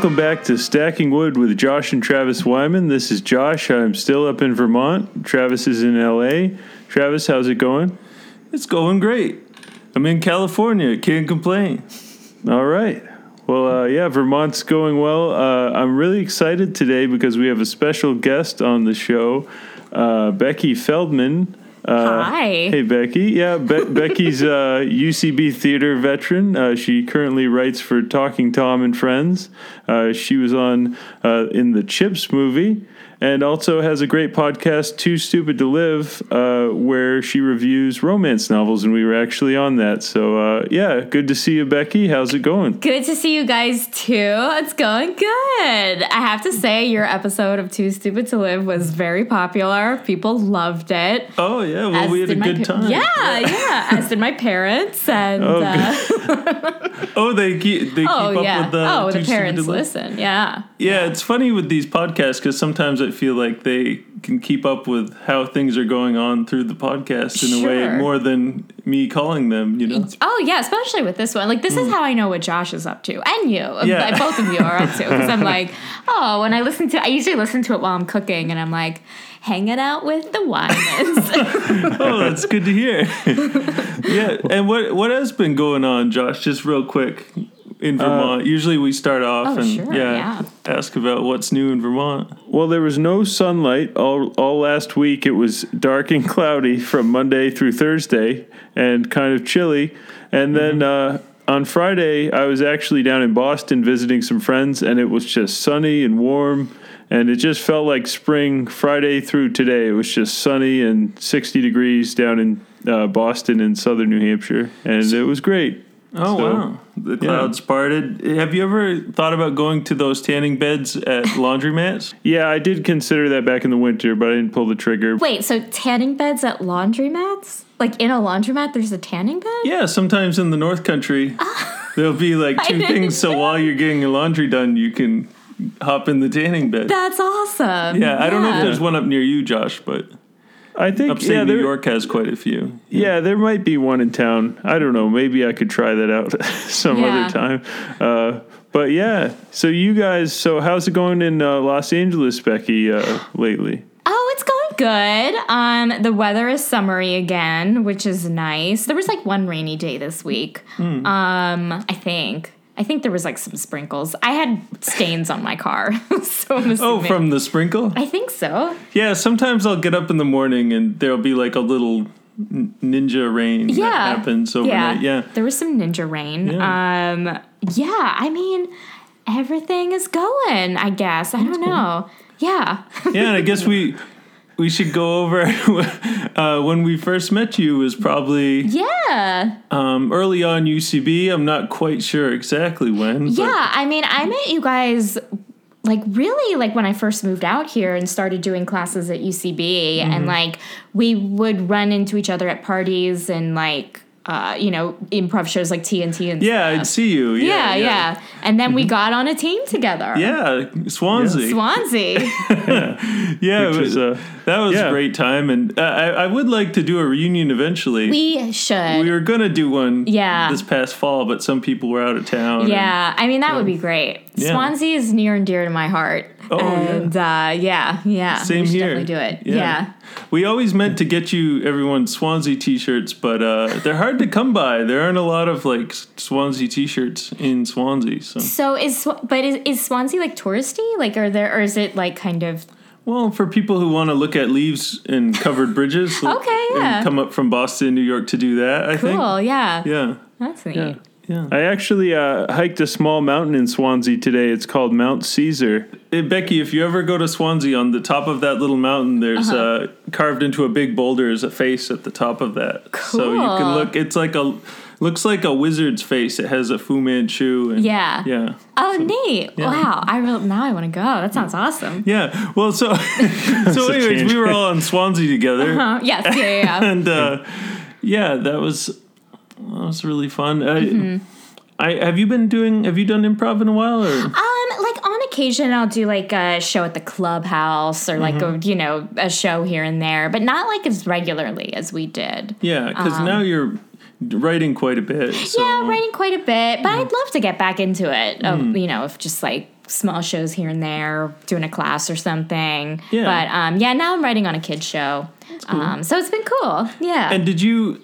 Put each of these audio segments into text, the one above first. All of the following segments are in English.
welcome back to Stacking Wood with Josh and Travis Wyman. This is Josh. I'm still up in Vermont. Travis is in LA. Travis, how's it going? It's going great. I'm in California. Can't complain. All right. Well, uh, yeah, Vermont's going well. Uh, I'm really excited today because we have a special guest on the show, uh, Becky Feldman. Uh, Hi. Hey, Becky. Yeah, Be- Becky's a UCB theater veteran. Uh, she currently writes for Talking Tom and Friends. Uh, she was on uh, in the Chips movie and also has a great podcast, Too Stupid to Live, uh, where she reviews romance novels, and we were actually on that. So, uh, yeah, good to see you, Becky. How's it going? Good to see you guys too. It's going good. I have to say, your episode of Too Stupid to Live was very popular. People loved it. Oh yeah, well As we had a good pa- time. Yeah, yeah. As did my parents. And Oh, uh, Oh, they keep they oh keep up yeah. with the oh, Too the Stupid parents to Live. listen. Yeah. Yeah, it's funny with these podcasts because sometimes I feel like they can keep up with how things are going on through the podcast in a way more than me calling them. You know. Oh yeah, especially with this one. Like this is how I know what Josh is up to, and you. Mm. Yeah. Like, both of you are up to. Because I'm like, oh, when I listen to, I usually listen to it while I'm cooking, and I'm like, hanging out with the Wymans. oh, that's good to hear. yeah, and what what has been going on, Josh? Just real quick in Vermont. Usually we start off Oh, and sure, yeah, yeah. Ask about what's new in Vermont. Well, there was no sunlight all all last week. It was dark and cloudy from Monday through Thursday, and kind of chilly. And then uh, on Friday, I was actually down in Boston visiting some friends, and it was just sunny and warm, and it just felt like spring. Friday through today, it was just sunny and sixty degrees down in uh, Boston in southern New Hampshire, and it was great. Oh So, wow, the clouds parted. Have you ever thought about going to those tanning beds at laundromats? Yeah, I did consider that back in the winter, but I didn't pull the trigger. Wait, so tanning beds at laundromats? Like in a laundromat, there's a tanning bed? Yeah, sometimes in the North Country, there'll be like two things. So while you're getting your laundry done, you can hop in the tanning bed. That's awesome. yeah, I don't know if there's one up near you, Josh, but I think upstate yeah, New there- York has quite a few. Yeah, there might be one in town. I don't know. Maybe I could try that out some Yeah. other time. Uh, but yeah, so you guys, so how's it going in uh, Los Angeles, Becky, uh, lately? Oh, it's going good. Um, the weather is summery again, which is nice. There was like one rainy day this week. Hmm. Um, I think. I think there was like some sprinkles. I had stains on my car, so I'm Oh, from the sprinkle? I think so. Yeah, sometimes I'll get up in the morning and there'll be like a little ninja rain Yeah. that happens overnight. Yeah. There was some ninja rain. Yeah. Um, yeah, I mean, everything is going, I guess. I don't know. Yeah. Yeah, and I guess we we should go over uh, when we first met you was probably yeah. um, early on UCB. I'm not quite sure exactly when. Yeah, I mean, I met you guys like really like when I first moved out here and started doing classes at UCB Mm-hmm. and like we would run into each other at parties and like uh, you know, improv shows like TNT and Yeah, stuff. I'd see you. yeah, Yeah, yeah, yeah. Mm-hmm. And then we got on a team together. Yeah, Swanzey. Swanzey. yeah, Which it was, was, uh, that was yeah. a great time, and uh, I, I would like to do a reunion eventually. we should. We were gonna do one Yeah. this past fall, but some people were out of town. and- yeah, I mean that would be great. Yeah. Swanzey is near and dear to my heart. Oh, yeah. and uh, yeah, yeah. Same here. Definitely do it. Yeah. yeah. We always meant to get you everyone Swanzey t-shirts, but uh, they're hard to come by. There aren't a lot of like Swanzey t-shirts in Swanzey. So, So is but is, is Swanzey like touristy? Like are there or is it like kind of well, for people who want to look at leaves and covered bridges, Okay, yeah. and come up from Boston, New York to do that, I think. cool? Yeah, Yeah, that's neat. yeah, yeah. I actually uh, hiked a small mountain in Swanzey today. It's called Mount Caesar. Hey, Becky, if you ever go to Swanzey, on the top of that little mountain, there's Uh-huh. uh, carved into a big boulder is a face at the top of that. So you can look. It's like a looks like a wizard's face. It has a Fu Manchu. And, Yeah. yeah. Oh, neat! Wow, I really now I want to go. That sounds awesome. Yeah. Well, so so anyways, we were all in Swanzey together, Uh, yes, yeah, yeah. yeah. and uh, yeah, that was that was really fun. I, Mm-hmm. I have you been doing? Have you done improv in a while? Or Um, like on occasion, I'll do like a show at the clubhouse or like Mm-hmm. a you know a show here and there, but not like as regularly as we did. yeah, because Um, now you're writing quite a bit. So. Yeah, writing quite a bit, but I'd love to get back into it. Of, you know, if just like small shows here and there, doing a class or something. Yeah. But um, yeah, now I'm writing on a kid show. Um, so it's been cool. Yeah. And did you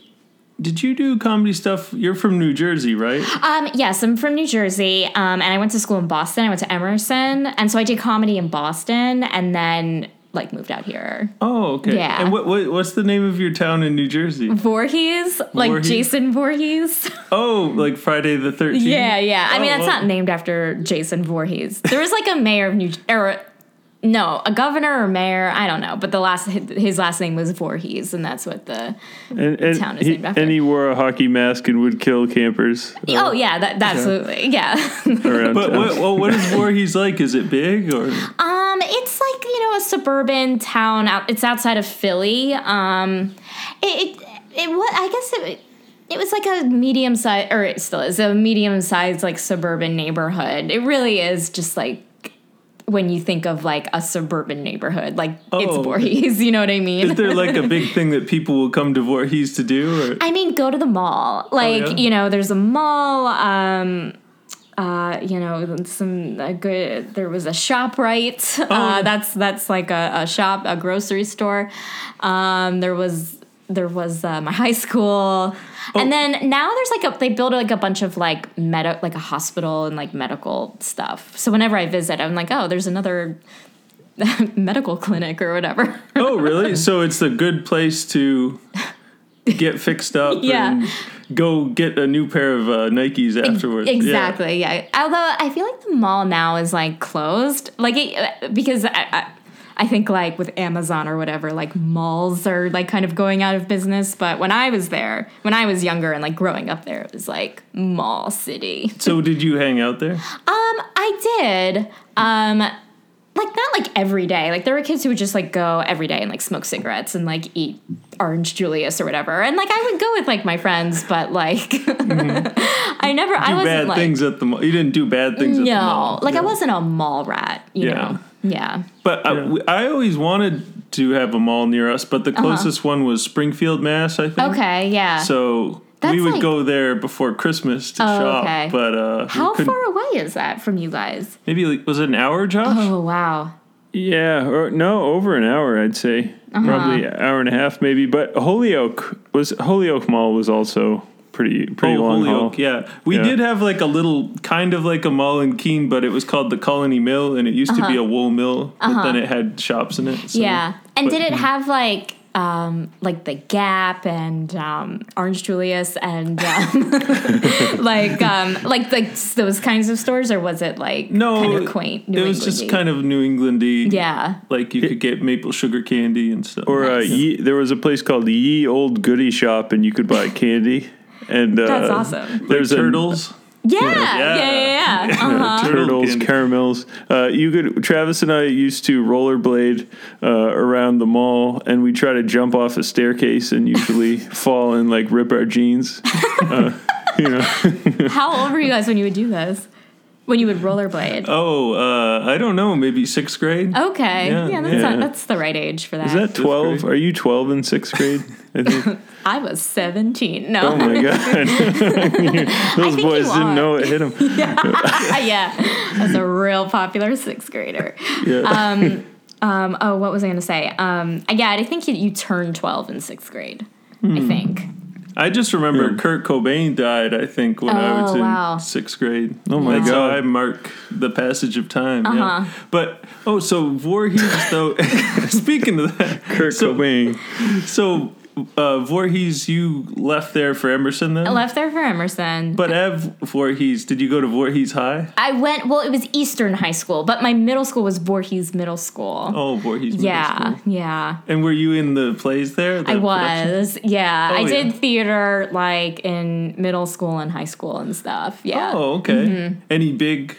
did you do comedy stuff? You're from New Jersey, right? Um, yes, I'm from New Jersey, um, and I went to school in Boston. I went to Emerson, and so I did comedy in Boston, and then like moved out here. Oh, okay. Yeah. And what, what what's the name of your town in New Jersey? Voorhees, like Voorhees? Jason Voorhees. Oh, like Friday the Thirteenth. yeah, yeah. I mean, Oh, that's well. not named after Jason Voorhees. There was like a mayor of New, or no, a governor or mayor. I don't know, but the last his last name was Voorhees, and that's what the. And, and, town is he, named after. and he wore a hockey mask and would kill campers uh, Oh yeah, that absolutely yeah. around But town. what, well, what is Voorhees like? Is it big or? Um, it's like you know a suburban town out. It's outside of Philly. Um, it it, it what I guess it. It was like a medium size, or it still is a medium sized like suburban neighborhood. It really is just like when you think of like a suburban neighborhood, like it's Oh. Voorhees. You know what I mean? Is there like a big thing that people will come to Voorhees to do? Or I mean, go to the mall. Like, Oh, yeah? you know, there's a mall. Um, uh, you know, some a good. There was a shop right. Oh. Uh, that's that's like a, a shop, a grocery store. Um, there was there was uh, my high school, Oh. and then now there's like a they build like a bunch of like meta like a hospital and like medical stuff. So whenever I visit, I'm like, oh, there's another medical clinic or whatever. oh, really? So it's a good place to get fixed up Yeah. and go get a new pair of uh, Nikes afterwards. Yeah. Exactly. Yeah. Although I feel like the mall now is like closed, like it, because I, I, I think like with Amazon or whatever, like malls are like kind of going out of business. But when I was there, when I was younger and like growing up there, it was like mall city. So did you hang out there? Um, I did. Um, like not like every day. Like there were kids who would just like go every day and like smoke cigarettes and like eat orange Julius or whatever. And like I would go with like my friends, but like I never. I wasn't bad like things at the mall. You didn't do bad things at the no, mall. like I wasn't a mall rat, you Yeah. know. Yeah. But I, we- I always wanted to have a mall near us, but the closest one was Springfield, Mass. I think. Uh-huh. Okay, yeah. So That's we would like- go there before Christmas to Oh, shop, okay. but uh, How far away is that from you guys? Maybe like, was it an hour, Josh? Oh wow. Yeah, or no, over an hour, I'd say. Uh-huh. Probably an hour and a half, maybe. But Holyoke was Holyoke Mall was also pretty pretty Oh, long haul. Holyoke, yeah. We Yeah. did have like a little, kind of like a mall in Keene, but it was called the Colony Mill, and it used to be a wool mill, but then it had shops in it. so- Uh-huh. yeah. And but- did it have like um like the Gap and um Orange Julius and um like um like like those kinds of stores or was it like No, kind of quaint New it was just England-y? kind of New Englandy. Yeah. Like you could get maple sugar candy and stuff. Or uh, Nice. ye, there was a place called Ye Old Goodie Shop, and you could buy candy. And uh, That's awesome. There's a- turtles. Yeah. Yeah, yeah, yeah. yeah. Uh-huh. Turtles, caramels. Uh, you could. Travis and I used to rollerblade uh, around the mall, and we try to jump off a staircase and usually fall and like rip our jeans. Uh, you know, How old were you guys when you would do this? When you would rollerblade? Oh, uh, I don't know, maybe sixth grade. Okay. Yeah, Yeah, that's, yeah. Not, that's the right age for that. is that twelve? Are you twelve in sixth grade? I think. I was 17. No. Oh my god, those boys didn't know it hit them. yeah. I was a real popular sixth grader. Yeah. Um, oh, what was I going to say? Um, yeah, I think you, you turned 12 in sixth grade. Hmm. I think. I just remember Yeah. Kurt Cobain died, I think, when I was Oh, in wow. sixth grade. Oh my That's how God. I mark the passage of time. Uh-huh. Yeah. But, oh, so Voorhees, though, speaking of that, Kurt so, Cobain. So, uh, Voorhees, you left there for Emerson then? I left there for Emerson. But Ev Voorhees, did you go to Voorhees High? I went, well, it was Eastern High School, but my middle school was Voorhees Middle School. Oh, Voorhees. Middle yeah, School. yeah. And were you in the plays there? the I production? was, yeah. Oh, I yeah. did theater like in middle school and high school and stuff. Yeah. Oh, okay. Any big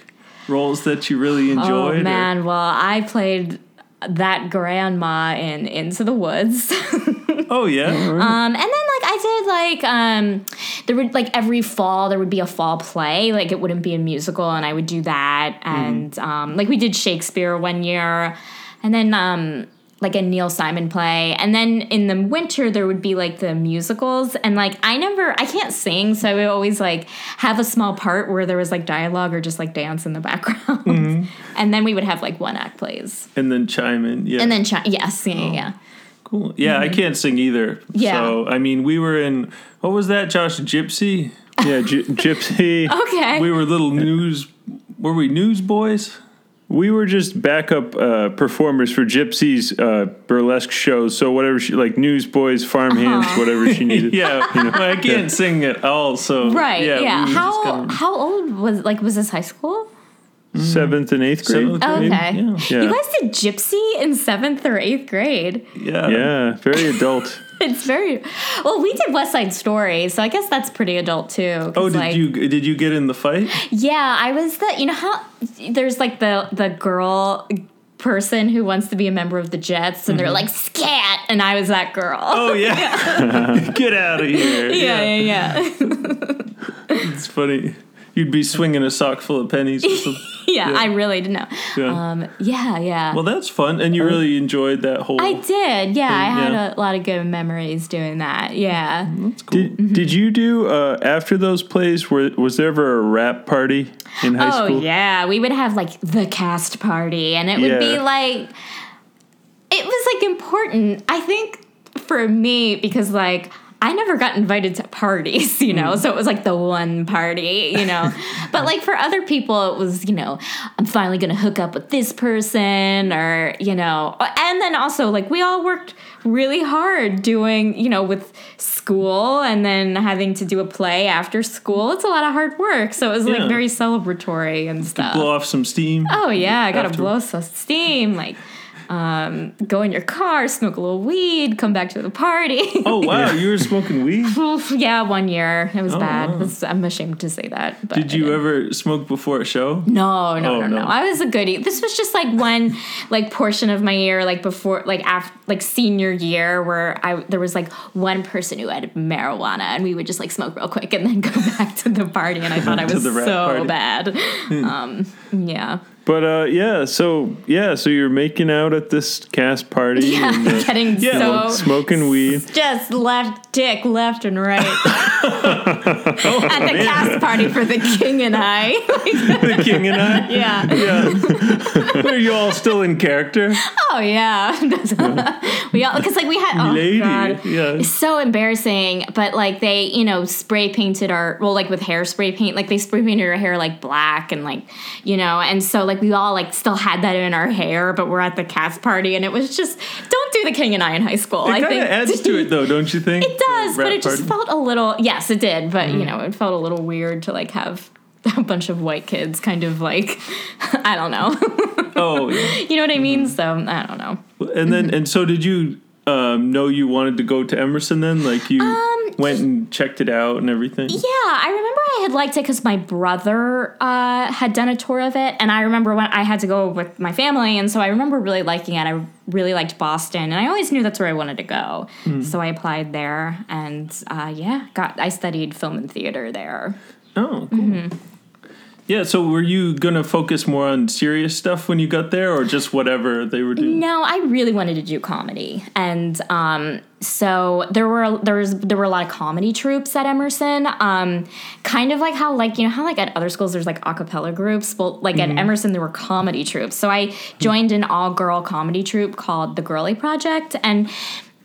roles that you really enjoyed? Oh or- man, well, I played that grandma in Into the Woods. Oh, yeah. um, and then like I did like um there would like every fall there would be a fall play, like it wouldn't be a musical and I would do that and um like we did Shakespeare one year and then um like a Neil Simon play. And then in the winter there would be like the musicals and like I never I can't sing, so I would always like have a small part where there was like dialogue or just like dance in the background. Mm-hmm. And then we would have like one act plays. And then chime in. Yeah. And then chi- yes, yeah, Oh. yeah, yeah. Cool. Yeah, I can't sing either. Yeah. So I mean, we were in what was that, Josh? Gypsy. Yeah, Gy- Gypsy. Okay. We were little news. Were we newsboys? We were just backup uh, performers for Gypsy's uh, burlesque shows. So whatever she like, newsboys, farmhands, whatever she needed. Yeah, you well, I can't sing at all. So Right, Yeah. yeah. we were just How kinda- how old was like was this high school? Seventh and eighth grade. Seventh Oh, grade, okay. Yeah. Yeah. You guys did gypsy in seventh or eighth grade. Yeah. Yeah, very adult. It's very well. We did West Side Story, so I guess that's pretty adult too. Oh, did like, you did you get in the fight? Yeah, I was the. You know how there's like the the girl person who wants to be a member of the Jets, and they're like scat, and I was that girl. Mm-hmm. Oh yeah. Get out of here. yeah, yeah, yeah. It's funny. You'd be swinging a sock full of pennies. Or something. yeah, Yeah. I really didn't know. Yeah. Um, yeah, yeah. well, that's fun, and you really enjoyed that whole. I did. Yeah, I had Yeah. a lot of good memories doing that. Yeah. That's cool. Did, did you do uh, after those plays? Were, was there ever a rap party in high Oh school? yeah, we would have like the cast party, and it would be like it was like important. I think for me because like I never got invited to parties, you know, mm. so it was like the one party, you know. but like for other people, it was you know I'm finally gonna hook up with this person, or you know, and then also like we all worked really hard doing you know with school and then having to do a play after school it's a lot of hard work so it was Yeah. like very celebratory and stuff Blow off some steam. Oh yeah, I gotta After- blow some steam. Like, um, go in your car, smoke a little weed, come back to the party. Oh wow, you were smoking weed. Yeah, one year it was Oh, bad. wow. I'm ashamed to say that. But Did you ever smoke before a show? No, no, Oh, no, no, no. I was a goodie. This was just like one like portion of my year, like before, like after, like senior year, where I there was like one person who had marijuana, and we would just like smoke real quick and then go back to the party. And I thought I was so party. Hmm. bad. Um, yeah, But uh, yeah, so yeah, so you're making out at this cast party yeah, and uh, getting Yeah, so smoking weed. just left dick left and right oh, at the cast party for the king and I. the king and I. yeah. Yeah. Are you all still in character? Oh yeah. we all because like we had oh Lady. god. Yeah. It's so embarrassing, but like they, you know, spray painted our well, like with hairspray paint, like they spray painted our hair like black and like, you know, and so like we all like still had that in our hair, but we're at the cast party, and it was just don't do the king and I in high school. It I kind think of adds to it though, don't you think? It does, but it just party? felt a little. Yes, it did, but Mm-hmm. you know, it felt a little weird to like have a bunch of white kids, kind of like, I don't know. Oh, yeah. you know what I mean? Mm-hmm. So I don't know. and then and so did you um, know you wanted to go to Emerson then? Like you Um, went and checked it out and everything. Yeah, I remember I had liked it because my brother uh, had done a tour of it, and I remember when I had to go with my family, and so I remember really liking it. I really liked Boston, and I always knew that's where I wanted to go. Hmm. So I applied there, and uh, yeah, got I studied film and theater there. Oh, cool. Mm-hmm. Yeah, so were you gonna focus more on serious stuff when you got there, or just whatever they were doing? No, I really wanted to do comedy, and um, so there were there was there were a lot of comedy troupes at Emerson. Um, kind of like how like you know how like at other schools there's like a cappella groups. Well, like at Emerson there were comedy troupes. So I joined an all girl comedy troupe called the Girly Project, and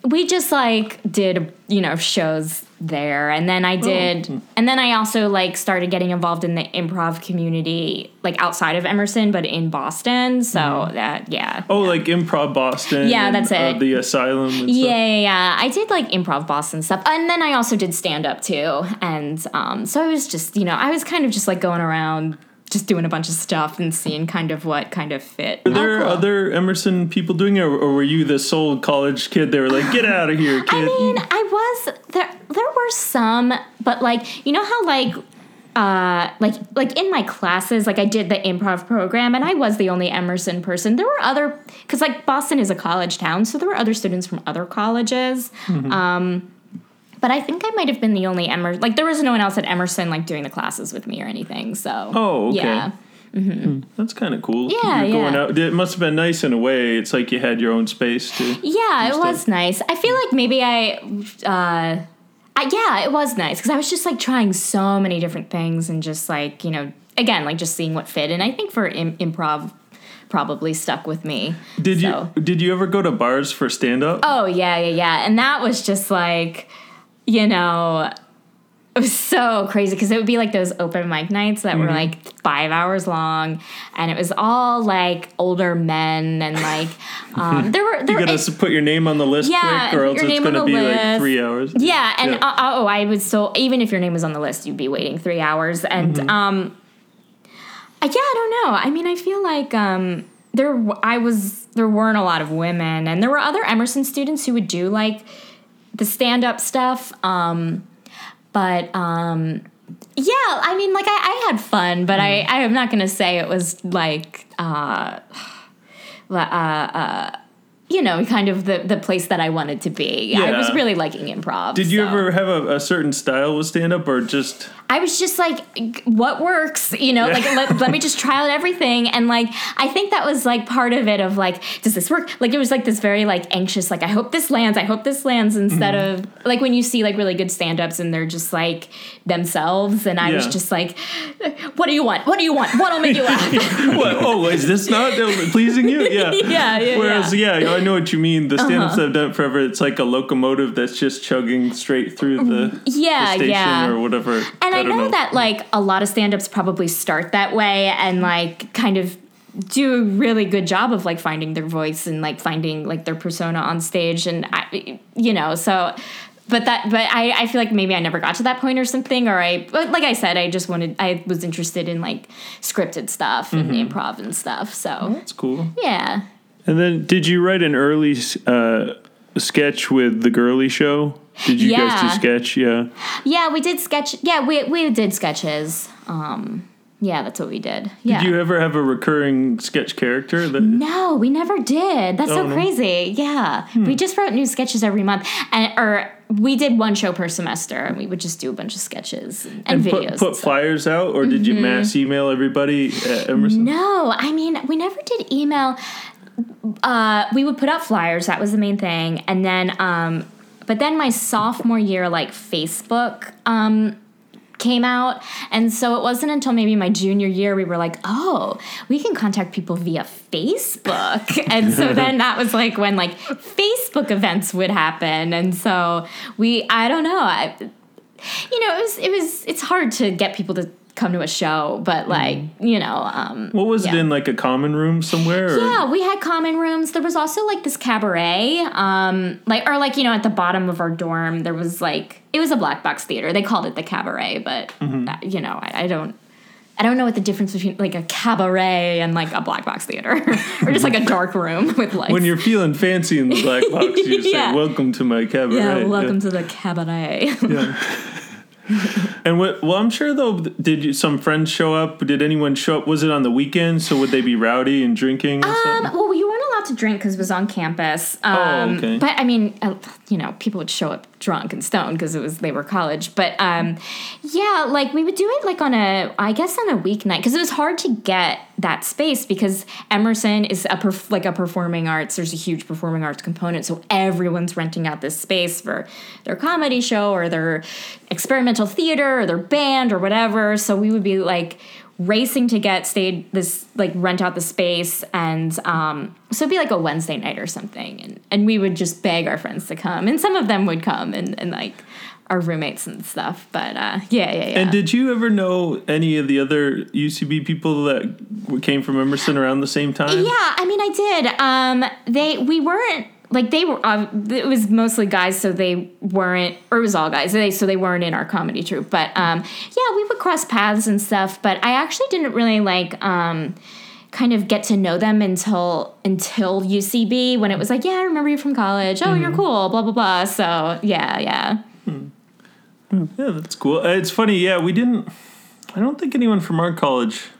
we just like did you know shows there and then i did and then i also like started getting involved in the improv community like outside of emerson but in boston so that yeah Oh, like Improv Boston. Yeah, and, that's uh, it. the Asylum. Yeah, yeah, yeah. I did like improv Boston stuff, and then I also did stand up too. And um, so I was just, you know, I was kind of just like going around, just doing a bunch of stuff and seeing kind of what kind of fit. Were there Oh, cool. other Emerson people doing it, or, or were you the sole college kid? They were like, "Get out of here, kid." I mean, I was there. There were some, but like you know how like uh like like in my classes like i did the improv program and i was the only emerson person there were other because like boston is a college town so there were other students from other colleges um but i think i might have been the only emerson like there was no one else at emerson like doing the classes with me or anything so Oh, okay. yeah That's kind of cool. Yeah, You're going yeah. out. It must have been nice in a way. It's like you had your own space too. Yeah, it was nice. I feel like maybe I, uh, I yeah, it was nice because I was just like trying so many different things and just like you know, again, like just seeing what fit. And I think for Im- improv, probably stuck with me. Did So- you did you ever go to bars for stand up? Oh yeah, yeah, yeah. And that was just like, you know, it was so crazy because it would be like those open mic nights that were Mm-hmm. like five hours long, and it was all like older men and like um, there were there. you gotta it- put your name on the list Yeah, quick, or else your it's gonna be like list. three hours. yeah, and Yeah. Uh, oh, I would still even if your name was on the list, you'd be waiting three hours, and Mm-hmm. um, uh, yeah, I don't know. I mean, I feel like um, there I was there weren't a lot of women, and there were other Emerson students who would do like the stand up stuff. Um, but um, yeah, I mean, like I, I had fun, but Mm-hmm. I I am not gonna say it was like uh, uh, uh, you know, kind of the the place that I wanted to be. Yeah. I was really liking improv. Did you so. ever have a, a certain style with stand up, or just I was just like, what works? You know, like let, let me just try out everything. And like, I think that was like part of it of like, does this work? Like, it was like this very like anxious, like, I hope this lands. I hope this lands instead Mm-hmm. of like when you see like really good stand ups and they're just like themselves. And I was just like, what do you want? What do you want? What'll make you laugh? what? Oh, is this not pleasing you? Yeah. yeah, yeah. Whereas, yeah. Yeah. I know what you mean. The stand-ups uh-huh. I've done forever, it's like a locomotive that's just chugging straight through the, mm, Yeah, the station yeah. or whatever. And I, don't know, that like a lot of stand-ups probably start that way and like kind of do a really good job of like finding their voice and like finding like their persona on stage and I, you know so but that but I, I feel like maybe I never got to that point or something or I but like I said I just wanted I was interested in like scripted stuff and mm-hmm. improv and stuff so That's cool. yeah And then, did you write an early uh, sketch with the Girly Show? Did you guys do sketch? Yeah. yeah we did sketch yeah we we did sketches um yeah that's what we did yeah Did you ever have a recurring sketch character that? No, we never did. That's Oh, so no. Hmm. crazy. Yeah. We just wrote new sketches every month. And or we did one show per semester and we would just do a bunch of sketches and, and videos. put and stuff. flyers out, or did you Mm-hmm. mass email everybody at Emerson? No, I mean, we never did email. Uh, we would put out flyers. That was the main thing. And then, um, but then my sophomore year, like Facebook, um, came out and so it wasn't until maybe my junior year we were like oh we can contact people via facebook and so then that was like when like facebook events would happen and so we i don't know I, you know it was it was it's hard to get people to come to a show but like you know um What was it in like a common room somewhere? Or? yeah, we had common rooms. There was also like this cabaret, um, like or like you know at the bottom of our dorm there was like it was a black box theater. They called it the cabaret, but Mm-hmm. uh, you know I, I don't. I don't know what the difference between like a cabaret and like a black box theater, or just like a dark room with lights. When you're feeling fancy in the black box, you Yeah. say, "Welcome to my cabaret." yeah, welcome to the cabaret. And what? Well, I'm sure though. Did you, some friends show up? Did anyone show up? Was it on the weekend? So would they be rowdy and drinking? Um, something? well, you allowed to drink because it was on campus. Um, okay. But I mean, uh, you know, people would show up drunk and stoned because it was they were college. But um, yeah, like we would do it like on a, I guess on a weeknight because it was hard to get that space because Emerson is a perf- like a performing arts. There's a huge performing arts component, so everyone's renting out this space for their comedy show or their experimental theater or their band or whatever. So we would be like racing to get stayed this like rent out the space and um so it'd be like a wednesday night or something. And and we would just beg our friends to come. And some of them would come and and like our roommates and stuff. But uh yeah yeah yeah. And did you ever know any of the other UCB people that came from Emerson around the same time? yeah i mean i did. Um they we weren't like they were uh, it was mostly guys so they weren't or it was all guys they so they weren't in our comedy troupe but um yeah we would cross paths and stuff but i actually didn't really like um kind of get to know them until until UCB when it was like yeah I remember you from college oh you're cool blah blah blah so yeah yeah Yeah, that's cool. Uh, It's funny. Yeah, we didn't. I don't think anyone from our college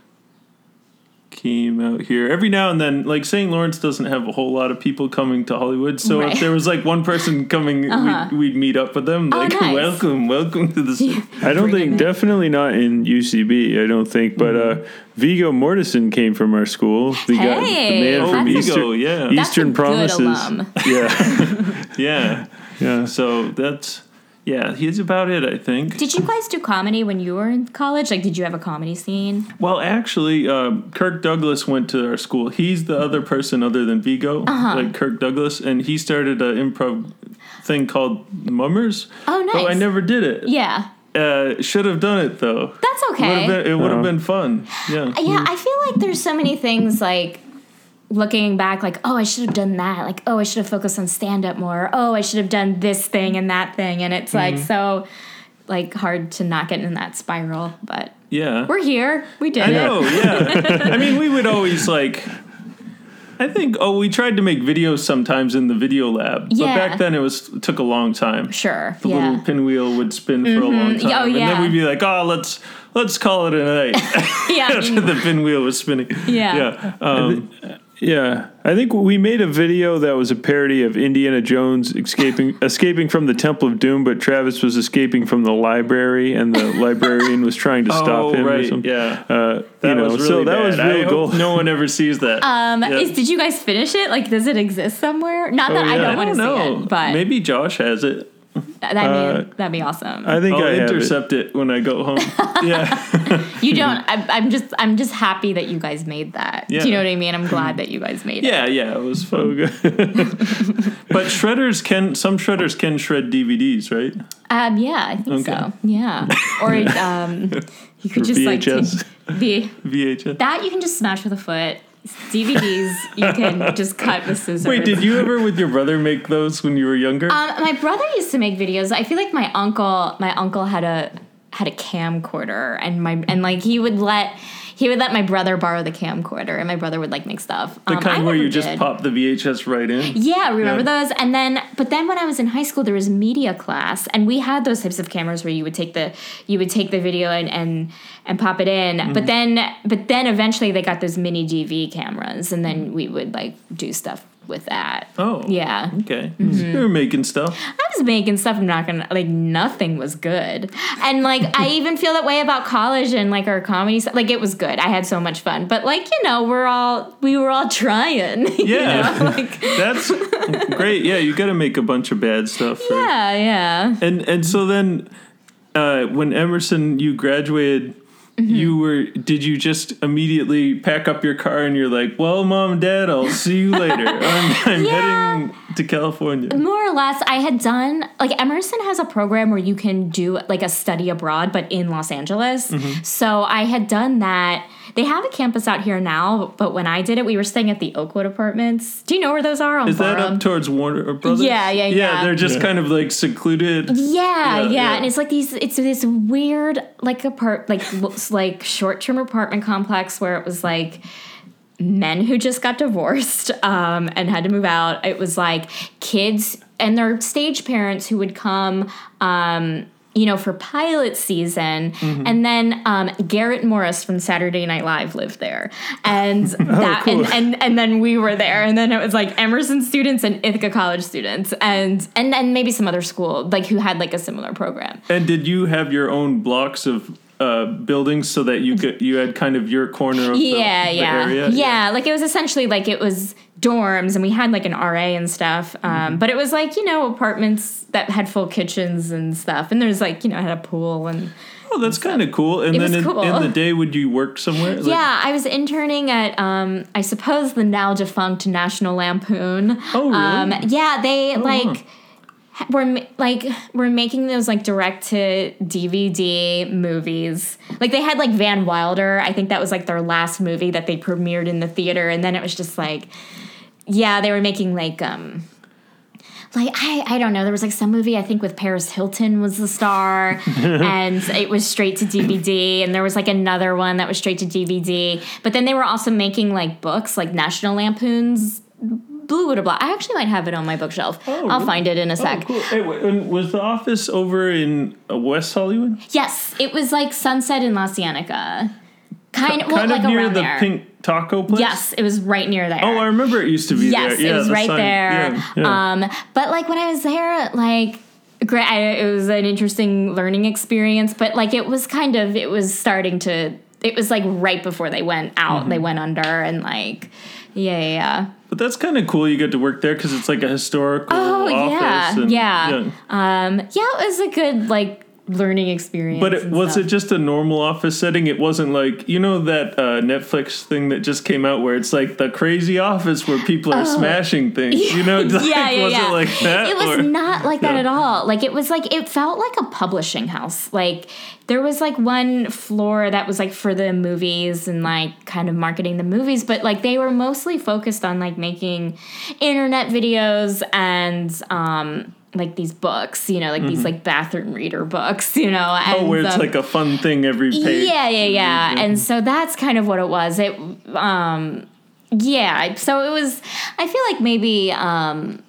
came out here. Every now and then, like St. Lawrence doesn't have a whole lot of people coming to Hollywood. So Right. if there was like one person coming, Uh-huh. we'd, we'd meet up with them. Oh, Like, nice. welcome, welcome to the city. I don't think, him definitely not in UCB. I don't think, but uh, Viggo Mortensen came from our school. The guy, the Hey, man Oh, from that's- Easter, Viggo, yeah. That's Eastern a good Promises. alum. Yeah, Yeah. yeah. So that's, yeah, he's about it, I think. Did you guys do comedy when you were in college? Like, did you have a comedy scene? Well, actually, um, Kirk Douglas went to our school. He's the other person other than Viggo, Uh-huh. like Kirk Douglas, and he started an improv thing called Mummers. Oh, nice. But I never did it. Yeah, Uh, should have done it though. that's Would have okay. been, it would have Oh. been fun. Yeah. Yeah, I feel like there's so many things like looking back, like, oh, I should have done that. Like, oh, I should have focused on stand up more. Oh, I should have done this thing and that thing. And it's like Mm-hmm. so like hard to not get in that spiral. But Yeah. we're here. We did I it. know. Yeah. I mean, we would always like. I think. Oh, we tried to make videos sometimes in the video lab, but Yeah. back then it was it took a long time. Sure. The yeah. Mm-hmm. little pinwheel would spin for a long time, Oh, and then we'd be like, "Oh, let's let's call it a night." yeah. After the pinwheel was spinning. Yeah. Yeah. Um, Yeah, I think we made a video that was a parody of Indiana Jones escaping escaping from the Temple of Doom, but Travis was escaping from the library, and the librarian was trying to stop oh, him or right. something. Yeah. Uh, That you know, was really so that bad. was I real hope goal. No one ever sees that. Um, Yeah. is, did you guys finish it? Like, does it exist somewhere? Not that Oh, I don't want don't to know. see it, but maybe Josh has it. That, that'd, be, that'd be awesome. I think I'll I have it. intercept it. when I go home. yeah. you don't. I, I'm just. I'm just happy that you guys made that. Yeah. Do you know what I mean? I'm glad that you guys made it. Yeah, yeah, it was fun. Oh, good. But shredders can some shredders can shred DVDs, right? Um, yeah, I think Okay. so. Yeah. Or um, you could just like take VHS. the VHS. that you can just smash with a foot. DVDs you can just cut with scissors. Wait, did you ever with your brother make those when you were younger? Um, my brother used to make videos. I feel like my uncle, my uncle had a had a camcorder, and my and like he would let he would let my brother borrow the camcorder, and my brother would like make stuff. the Um, I kind where never you just pop the VHS right in. Yeah, remember Yeah. those? And then, but then when I was in high school, there was media class, and we had those types of cameras where you would take the you would take the video and and, and pop it in. Mm-hmm. But then, but then eventually they got those mini DV cameras, and then we would like do stuff with that. Oh. yeah. Okay. Mm-hmm. You were making stuff. I was making stuff. I'm not gonna like nothing was good, and like I even feel that way about college and like our comedy stuff. Like it was good. I had so much fun, but like you know we're all we were all trying. you Yeah. know? like That's great. Yeah, you got to make a bunch of bad stuff. Yeah, yeah. And and so then, uh, when Emerson, you graduated. Mm-hmm. You were? Did you just immediately pack up your car and you're like, "Well, mom, dad, I'll see you later. I'm, I'm Yeah. heading to California." More or less, I had done like Emerson has a program where you can do like a study abroad, but in Los Angeles. Mm-hmm. So I had done that. They have a campus out here now, but when I did it, we were staying at the Oakwood Apartments. Do you know where those are on Is that up towards Warner Brothers? Yeah, yeah, Yeah, yeah. they're just Yeah. kind of like secluded. Yeah, Yeah, yeah, yeah. and it's like these. It's this weird, like apart, like like short-term apartment complex where it was like men who just got divorced um, and had to move out. It was like kids and their stage parents who would come. Um, you know, for pilot season, and then um, Garrett Morris from Saturday Night Live lived there, and that, cool. and, and and then we were there, and then it was like Emerson students and Ithaca College students, and and then maybe some other school like who had like a similar program. And did you have your own blocks of uh, buildings so that you could you had kind of your corner of the- yeah, the, yeah, area? yeah. Like it was essentially like it was dorms, and we had like an RA and stuff. Um, Mm-hmm. But it was like you know apartments that had full kitchens and stuff, and there's like you know I had a pool and. Oh, that's kind of cool. And It then in, cool. in the day, would you work somewhere? Like- Yeah, I was interning at, um, I suppose, the now defunct National Lampoon. Oh, really? Um, yeah, they wow. like ha- were like were making those like direct to DVD movies. Like they had like Van Wilder. I think that was like their last movie that they premiered in the theater, and then it was just like, yeah, they were making like um. Like I, I don't know. There was like some movie I think with Paris Hilton was the star, and it was straight to DVD. And there was like another one that was straight to DVD. But then they were also making like books, like National Lampoon's Blue Wood Blah. I actually might have it on my bookshelf. Oh, I'll really? find it in a Oh, sec. cool. Hey, was the office over in uh, West Hollywood? Yes, it was like Sunset in La Cienega. Kind of well, kind like near the there. pink taco place. Yes, it was right near there. Oh, I remember it used to be yes, there. Yeah, it was the right sign- there. yeah. yeah. Um, but like when I was there, like great, I, it was an interesting learning experience. But like it was kind of, it was starting to. It was like right before they went out, Mm-hmm. they went under, and like, yeah, yeah, yeah. But that's kind of cool. You get to work there because it's like a historical Oh office. yeah, and- yeah. Um, yeah, it was a good like learning experience. But it, was stuff. it just a normal office setting? It wasn't like you know that uh, Netflix thing that just came out where it's like the crazy office where people are smashing things. You know, like, Oh. yeah, yeah, was yeah. it like that? It was or- not like that Yeah. at all. Like it was like it felt like a publishing house. Like there was like one floor that was like for the movies and like kind of marketing the movies, but like they were mostly focused on like making internet videos and um like these books, you know, like these like bathroom reader books, you know. And, Mm-hmm. Oh, where it's um, like a fun thing every page. yeah, yeah, yeah. And so that's kind of what it was. It um yeah, so it was I feel like maybe um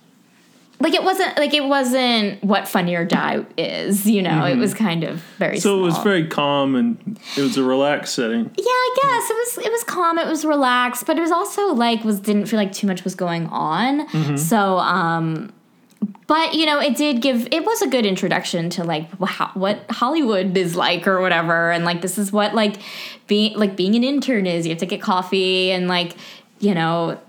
like it wasn't like it wasn't what Funny or Die is, you know. It was kind of very Mm-hmm. So it was very calm and it was a relaxed setting. Yeah, I guess it was it was calm, it was relaxed, but it was also like was didn't feel like too much was going on. Mm-hmm. So um but you know, it did give it was a good introduction to like how, what Hollywood is like or whatever and like this is what like being like being an intern is. You have to get coffee and like, you know,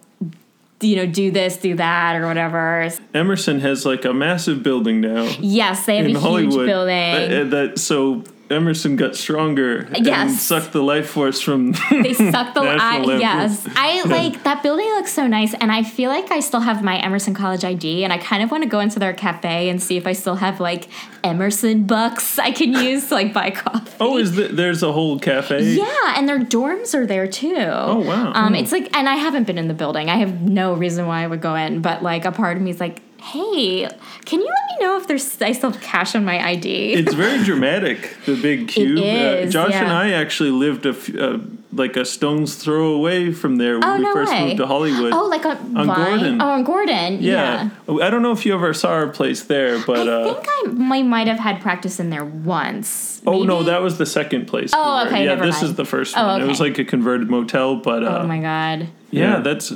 you know, do this, do that or whatever. Emerson has like a massive building now Yes, they have in a Hollywood. huge building. That, uh, that- so Emerson got stronger and Yes. sucked the life force from. they suck the I, yes i like that building looks so nice and i feel like i still have my emerson college id and i kind of want to go into their cafe and see if i still have like emerson bucks i can use to like buy coffee oh, is the, there's a whole cafe? yeah and their dorms are there too oh wow. um it's like and i haven't been in the building i have no reason why i would go in but like a part of me is like hey can you let me know if there's i still have cash on my id It's very dramatic. The big cube. is, Josh and. I actually lived a f- uh, like a stone's throw away from there when Oh, we no first way. moved to Hollywood. oh like on, On Vine? Gordon. oh on gordon yeah. I don't know if you ever saw our place there, but I uh, think I might, might have had practice in there once. oh no, that was the second place. Oh, were. okay, Yeah, never this mind. is the first Oh, one. It was like a converted motel, but uh, Oh my god. yeah, Yeah. that's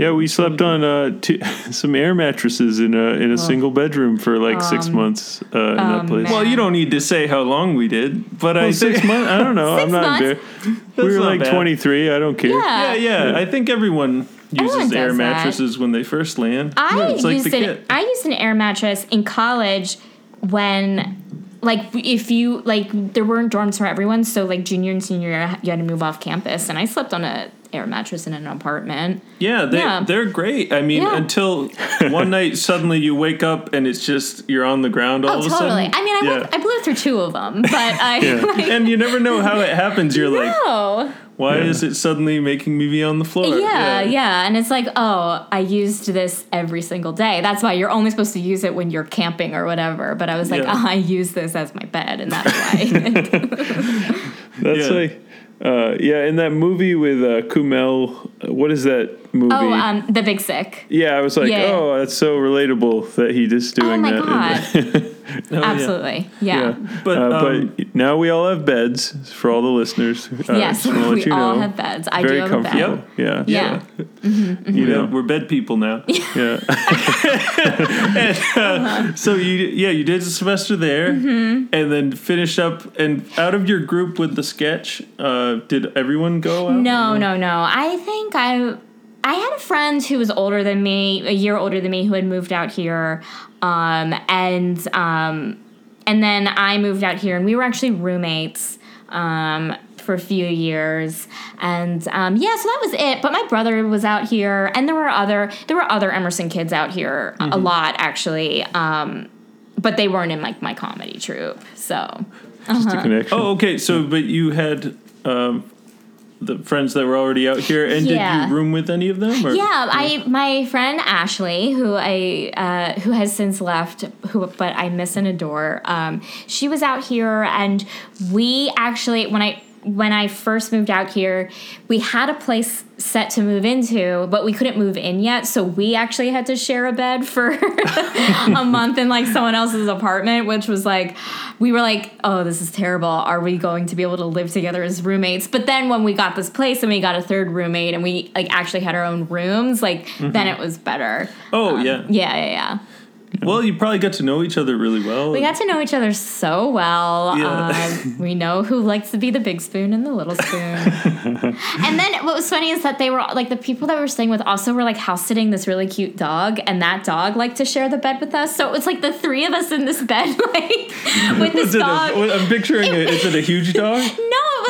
Yeah, we slept on uh, two, some air mattresses in a in a single bedroom for like six months uh, in that place. man. well. You don't need to say how long we did, but I six months? I don't know. Six I'm not embarrassed. We were like bad. 23. I don't care. Yeah. Yeah, yeah. I think everyone uses Everyone air does that. mattresses when they first land. I Yeah, it's like used the an kit. I used an air mattress in college when like if you like there weren't dorms for everyone, so like junior and senior year you had to move off campus and I slept on a air mattress in an apartment. Yeah, they, Yeah. they're great. I mean, Yeah. until one night suddenly you wake up and it's just you're on the ground all Oh of a totally. sudden. I mean I, yeah. went, I blew through two of them, but I Yeah. like and you never know how it happens. You're like, no. why Yeah. is it suddenly making me be on the floor? Yeah, yeah, and it's like, oh, I used this every single day. That's why you're only supposed to use it when you're camping or whatever. But I was like, Yeah. oh, I use this as my bed, and that's why. That's Yeah. like, uh, yeah, in that movie with uh, Kumail, uh, what is that movie? oh, um, the Big Sick. yeah, I was like, Yeah. oh, that's so relatable that he just doing Oh my that. god, Oh, absolutely, yeah. yeah. But, uh, um, but now we all have beds for all the listeners. Uh, Yes, just we you all know. have beds. I Very do have a bed. comfortable. Yeah. Yeah. You You know, know. we're bed people now. Yeah. so you, yeah, you did a semester there, Mm-hmm. and then finished up. And out of your group with the sketch, uh, did everyone go out? No, no, no. I think I I had a friend who was older than me, a year older than me, who had moved out here, um, and um, and then I moved out here, and we were actually roommates. Um, for a few years, and um, yeah, so that was it. But my brother was out here, and there were other there were other Emerson kids out here a- a lot actually, um, but they weren't in like my comedy troupe. So Just a connection. Oh, okay. So, but you had um, the friends that were already out here, and Yeah. did you room with any of them? Or? Yeah, I my friend Ashley, who I uh, who has since left, who but I miss and adore. Um, she was out here, and we actually when I when I first moved out here, we had a place set to move into, but we couldn't move in yet. So we actually had to share a bed for a month in like someone else's apartment, which was like, we were like, oh, this is terrible. Are we going to be able to live together as roommates? But then when we got this place and we got a third roommate and we like actually had our own rooms, like then mm-hmm. it was better. Oh yeah. Um, yeah, yeah, yeah. Well, you probably got to know each other really well. We got to know each other so well. Yeah. Um, we know who likes to be the big spoon and the little spoon. and then what was funny is that they were like the people that we were staying with also were like house sitting this really cute dog, and that dog liked to share the bed with us. So it was like the three of us in this bed, like with this Is it a- dog. I'm picturing it. Is it a huge dog?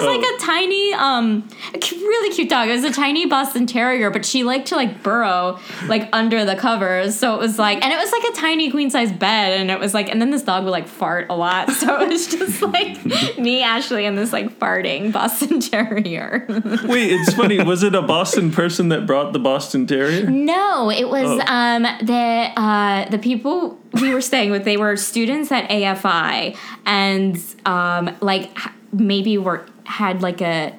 Was like Oh. a tiny, um, a really cute dog. It was a tiny Boston Terrier, but she liked to like burrow like under the covers. So it was like, and it was like a tiny queen size bed, and it was like, and then this dog would like fart a lot. So it was just like me, Ashley, and this like farting Boston Terrier. Wait, it's funny. Was it a Boston person that brought the Boston Terrier? no, it was Oh. um the uh the people we were staying with. They were students at AFI, and um like maybe were had like a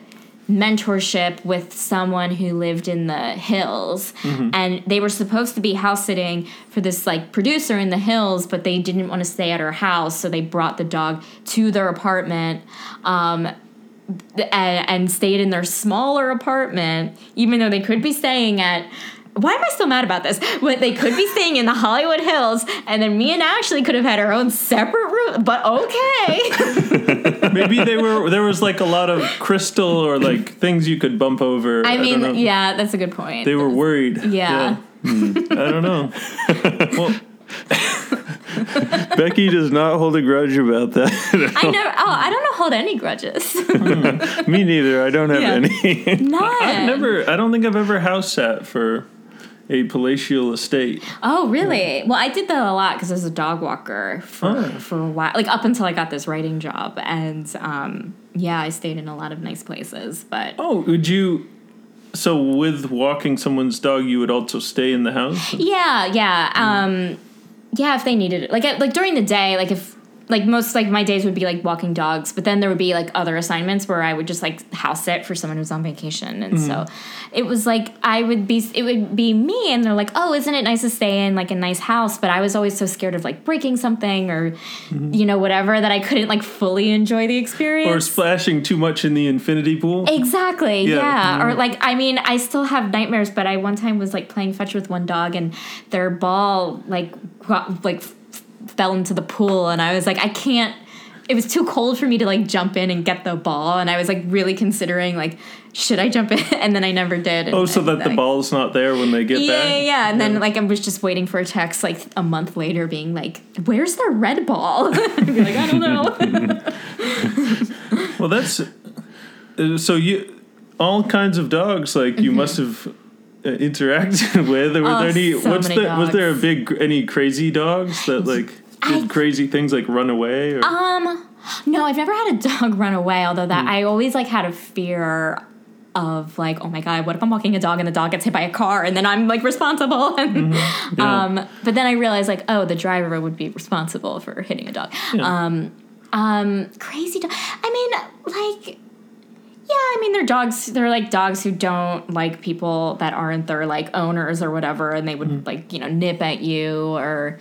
mentorship with someone who lived in the hills and they were supposed to be house sitting for this like producer in the hills but they didn't want to stay at her house so they brought the dog to their apartment um, and, and stayed in their smaller apartment, even though they could be staying at. Why am I still mad about this? But they could be staying in the Hollywood Hills, and then me and Ashley could have had our own separate room. But okay. Maybe they were. There was like a lot of crystal or like things you could bump over. I don't know. mean, yeah, that's a good point. They were worried. Yeah. Hmm. I don't know. well, Becky does not hold a grudge about that. I never. Oh, I don't hold any grudges. Me neither. I don't have Yeah. any. None. I've never. I don't think I've ever house sat for a palatial estate. Oh, really? Well, I did that a lot because I was a dog walker for Oh. for a while, like up until I got this writing job, and um, yeah, I stayed in a lot of nice places. But Oh, would you? So with walking someone's dog, you would also stay in the house. Yeah, yeah, um, yeah. If they needed it, like like during the day, like if like most like my days would be like walking dogs, but then there would be like other assignments where I would just like house sit for someone who's on vacation, and so mm-hmm. it was like I would be it would be me, and they're like, oh, isn't it nice to stay in like a nice house? But I was always so scared of like breaking something or mm-hmm. you know whatever that I couldn't like fully enjoy the experience. Or splashing too much in the infinity pool. Exactly. Yeah. Yeah. Or mm-hmm. like, I mean, I still have nightmares, but I one time was like playing fetch with one dog, and their ball like got, like fell into the pool, and I was like, I can't. It was too cold for me to like jump in and get the ball, and I was like really considering like, should I jump in? And then I never did. and- Oh, so and that the I- ball's not there when they get Yeah, back. yeah, yeah. And then like I was just waiting for a text like a month later, being like, "Where's the red ball?" I'd be like, "I don't know." Well, that's uh, so you all kinds of dogs like you must have uh, interacted with. Were Mm-hmm. Oh, there any? so what's the? Was there a big any crazy dogs that like did I- crazy things like run away? Or, Um, no, I've never had a dog run away. Although that I always like had a fear of like, oh my god, what if I'm walking a dog and the dog gets hit by a car and then I'm like responsible? And Mm-hmm. Yeah. um, but then I realized like, oh, the driver would be responsible for hitting a dog. Yeah. Um, um, crazy dog. I mean, like. Yeah, I mean they're dogs. They're like dogs who don't like people that aren't their like owners or whatever, and they would Mm-hmm. like you know nip at you or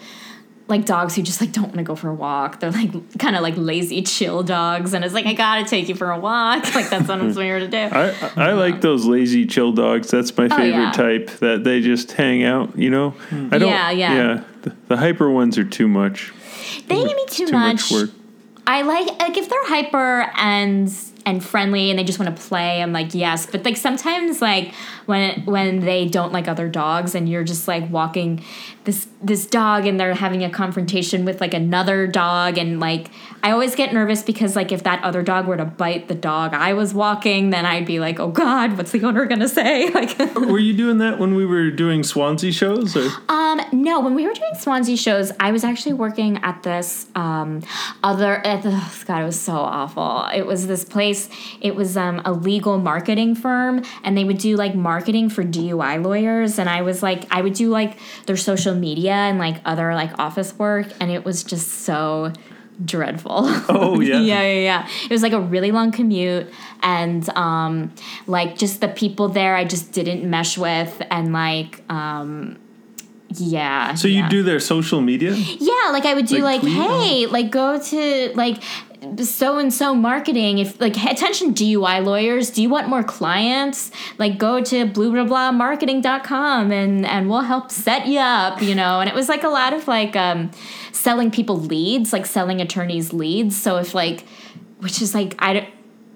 like dogs who just like don't want to go for a walk. They're like kind of like lazy chill dogs, and it's like I gotta take you for a walk. Like that's what I'm here to do. I I like those lazy chill dogs. That's my oh, favorite Oh, yeah. type. That they just hang out. You know. I don't. Yeah, yeah. Yeah. The, the hyper ones are too much. They give me too, Too much. much work. I like like if they're hyper and and friendly and they just want to play. I'm like yes, but like sometimes like when when they don't like other dogs and you're just like walking this this dog and they're having a confrontation with like another dog and like I always get nervous because like if that other dog were to bite the dog I was walking, then I'd be like, oh god, what's the owner gonna say? Like. were you doing that when we were doing Swanzey shows? Or Um, no, when we were doing Swanzey shows, I was actually working at this um, other. At the, oh, God, it was so awful. It was this place. It was um, a legal marketing firm, and they would do like marketing for DUI lawyers. And I was like, I would do like their social media and like other like office work, and it was just so dreadful. Oh, yeah? yeah, yeah, yeah. It was like a really long commute, and um, like just the people there, I just didn't mesh with, and like, um, yeah. So you do their social media? Yeah, like I would do Like like, hey, like go to like so and so marketing if like attention DUI lawyers, do you want more clients? Like go to blah blah blah marketing.com and and we'll help set you up, you know. And it was like a lot of like um selling people leads, like selling attorneys leads. So if like which is like I don't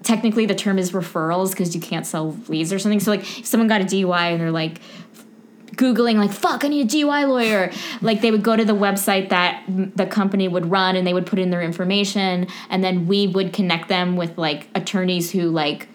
technically the term is referrals because you can't sell leads or something. So like if someone got a DUI and they're like googling like fuck i need a DUI lawyer like they would go to the website that the company would run and they would put in their information and then we would connect them with like attorneys who like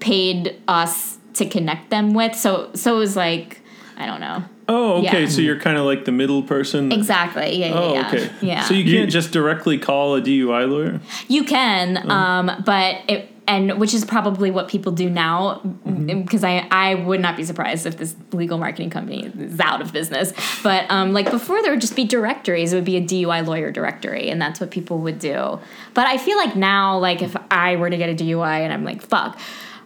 paid us to connect them with so so it was like i don't know Oh, okay. Yeah. So you're kind of like the middle person. exactly yeah yeah Oh, yeah okay. yeah So you can't just directly call a DUI lawyer. You can, Mm-hmm. um, but it and which is probably what people do now Mm-hmm. because I I would not be surprised if this legal marketing company is out of business. But um, like before, there would just be directories. It would be a DUI lawyer directory, and that's what people would do. But I feel like now, like if I were to get a DUI and I'm like, fuck.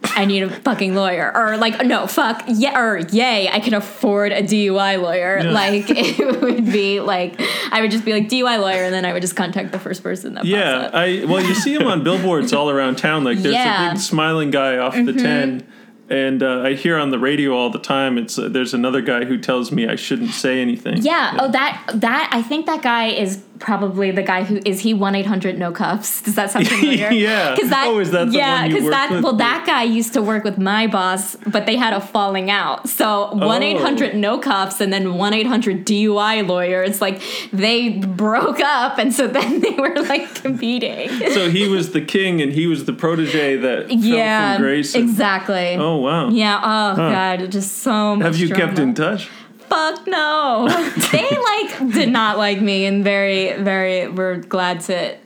I need a fucking lawyer, or like no, fuck, yeah, or yay, I can afford a DUI lawyer. Like it would be like I would just be like DUI lawyer, and then I would just contact the first person that pops Yeah. I well, you see him on billboards all around town. Like there's Yeah. Mm-hmm. a big smiling guy off the ten, and uh, I hear on the radio all the time. It's uh, there's another guy who tells me I shouldn't say anything. Yeah. Oh, that that I think that guy is probably the guy who is he one eight hundred no cuffs. Does that sound familiar? Yeah. Because that Oh, is that the yeah? Because that with? well that guy used to work with my boss, but they had a falling out. So one eight hundred oh. no cuffs and then one eight hundred DUI lawyer. It's like they broke up, and so then they were like competing. So he was the king, and he was the protege that fell yeah. from grace. and- Exactly. oh wow. Yeah. Oh god, just so much. Have you kept in touch? Fuck no. they like did not like me and very, very were glad to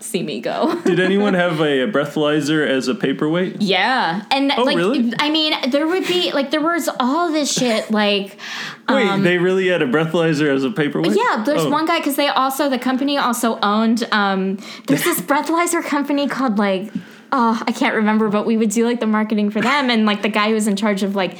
see me go. Did anyone have a, breathalyzer as a paperweight? Yeah. And Oh, like really? I mean, there would be like there was all this shit like Wait, they really had a breathalyzer as a paperweight? Um, yeah, there's Oh. one guy because they also the company also owned um there's this breathalyzer company called like oh I can't remember but we would do like the marketing for them and like the guy who was in charge of like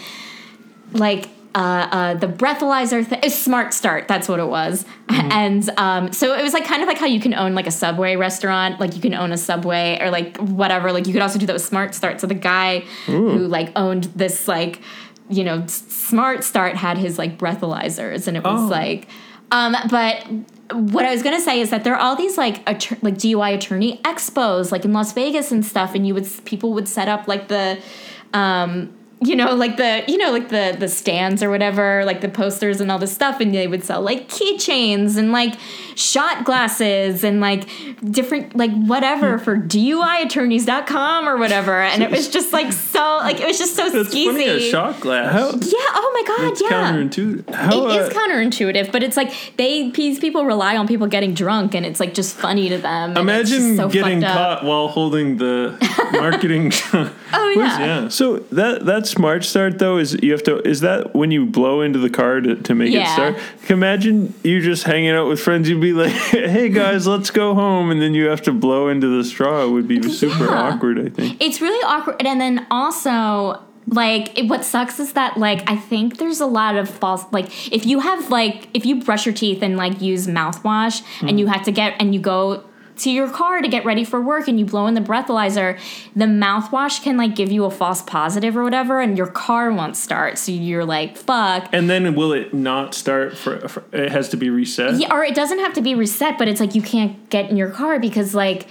like uh, uh, the breathalyzer thing smart start that's what it was. And um, so it was like kind of like how you can own like a subway restaurant like you can own a subway or like whatever like you could also do that with smart start so the guy who like owned this like you know smart start had his like breathalyzers and it was Oh. like um, but what I was gonna say is that there are all these like attor- like DUI attorney expos like in Las Vegas and stuff, and you would people would set up like the, um, you know, like the you know like the the stands or whatever, like the posters and all this stuff, and they would sell like keychains and like shot glasses and like different like whatever for DUIattorneys.com or whatever, and it was just like so like it was just so That's funny, a skeezy. shot glass. How- Yeah. Oh my god. It's yeah. counterintuitive. How, It is uh, counterintuitive, but it's like they these people rely on people getting drunk, and it's like just funny to them. and it's just Imagine so getting caught while holding the marketing. Oh yeah. yeah. So that that smart start though is you have to is that when you blow into the car to, to make it start? Imagine you just hanging out with friends. You'd be like, "Hey guys, let's go home," and then you have to blow into the straw. It would be super Yeah. awkward. I think. It's really awkward, and then also. Like it, what sucks is that like I think there's a lot of false like if you have like if you brush your teeth and like use mouthwash and hmm. you have to get and you go to your car to get ready for work and you blow in the breathalyzer, the mouthwash can like give you a false positive or whatever and your car won't start. So you're like, fuck. and then will it not start for, for? It has to be reset. Yeah, or it doesn't have to be reset, but it's like you can't get in your car because like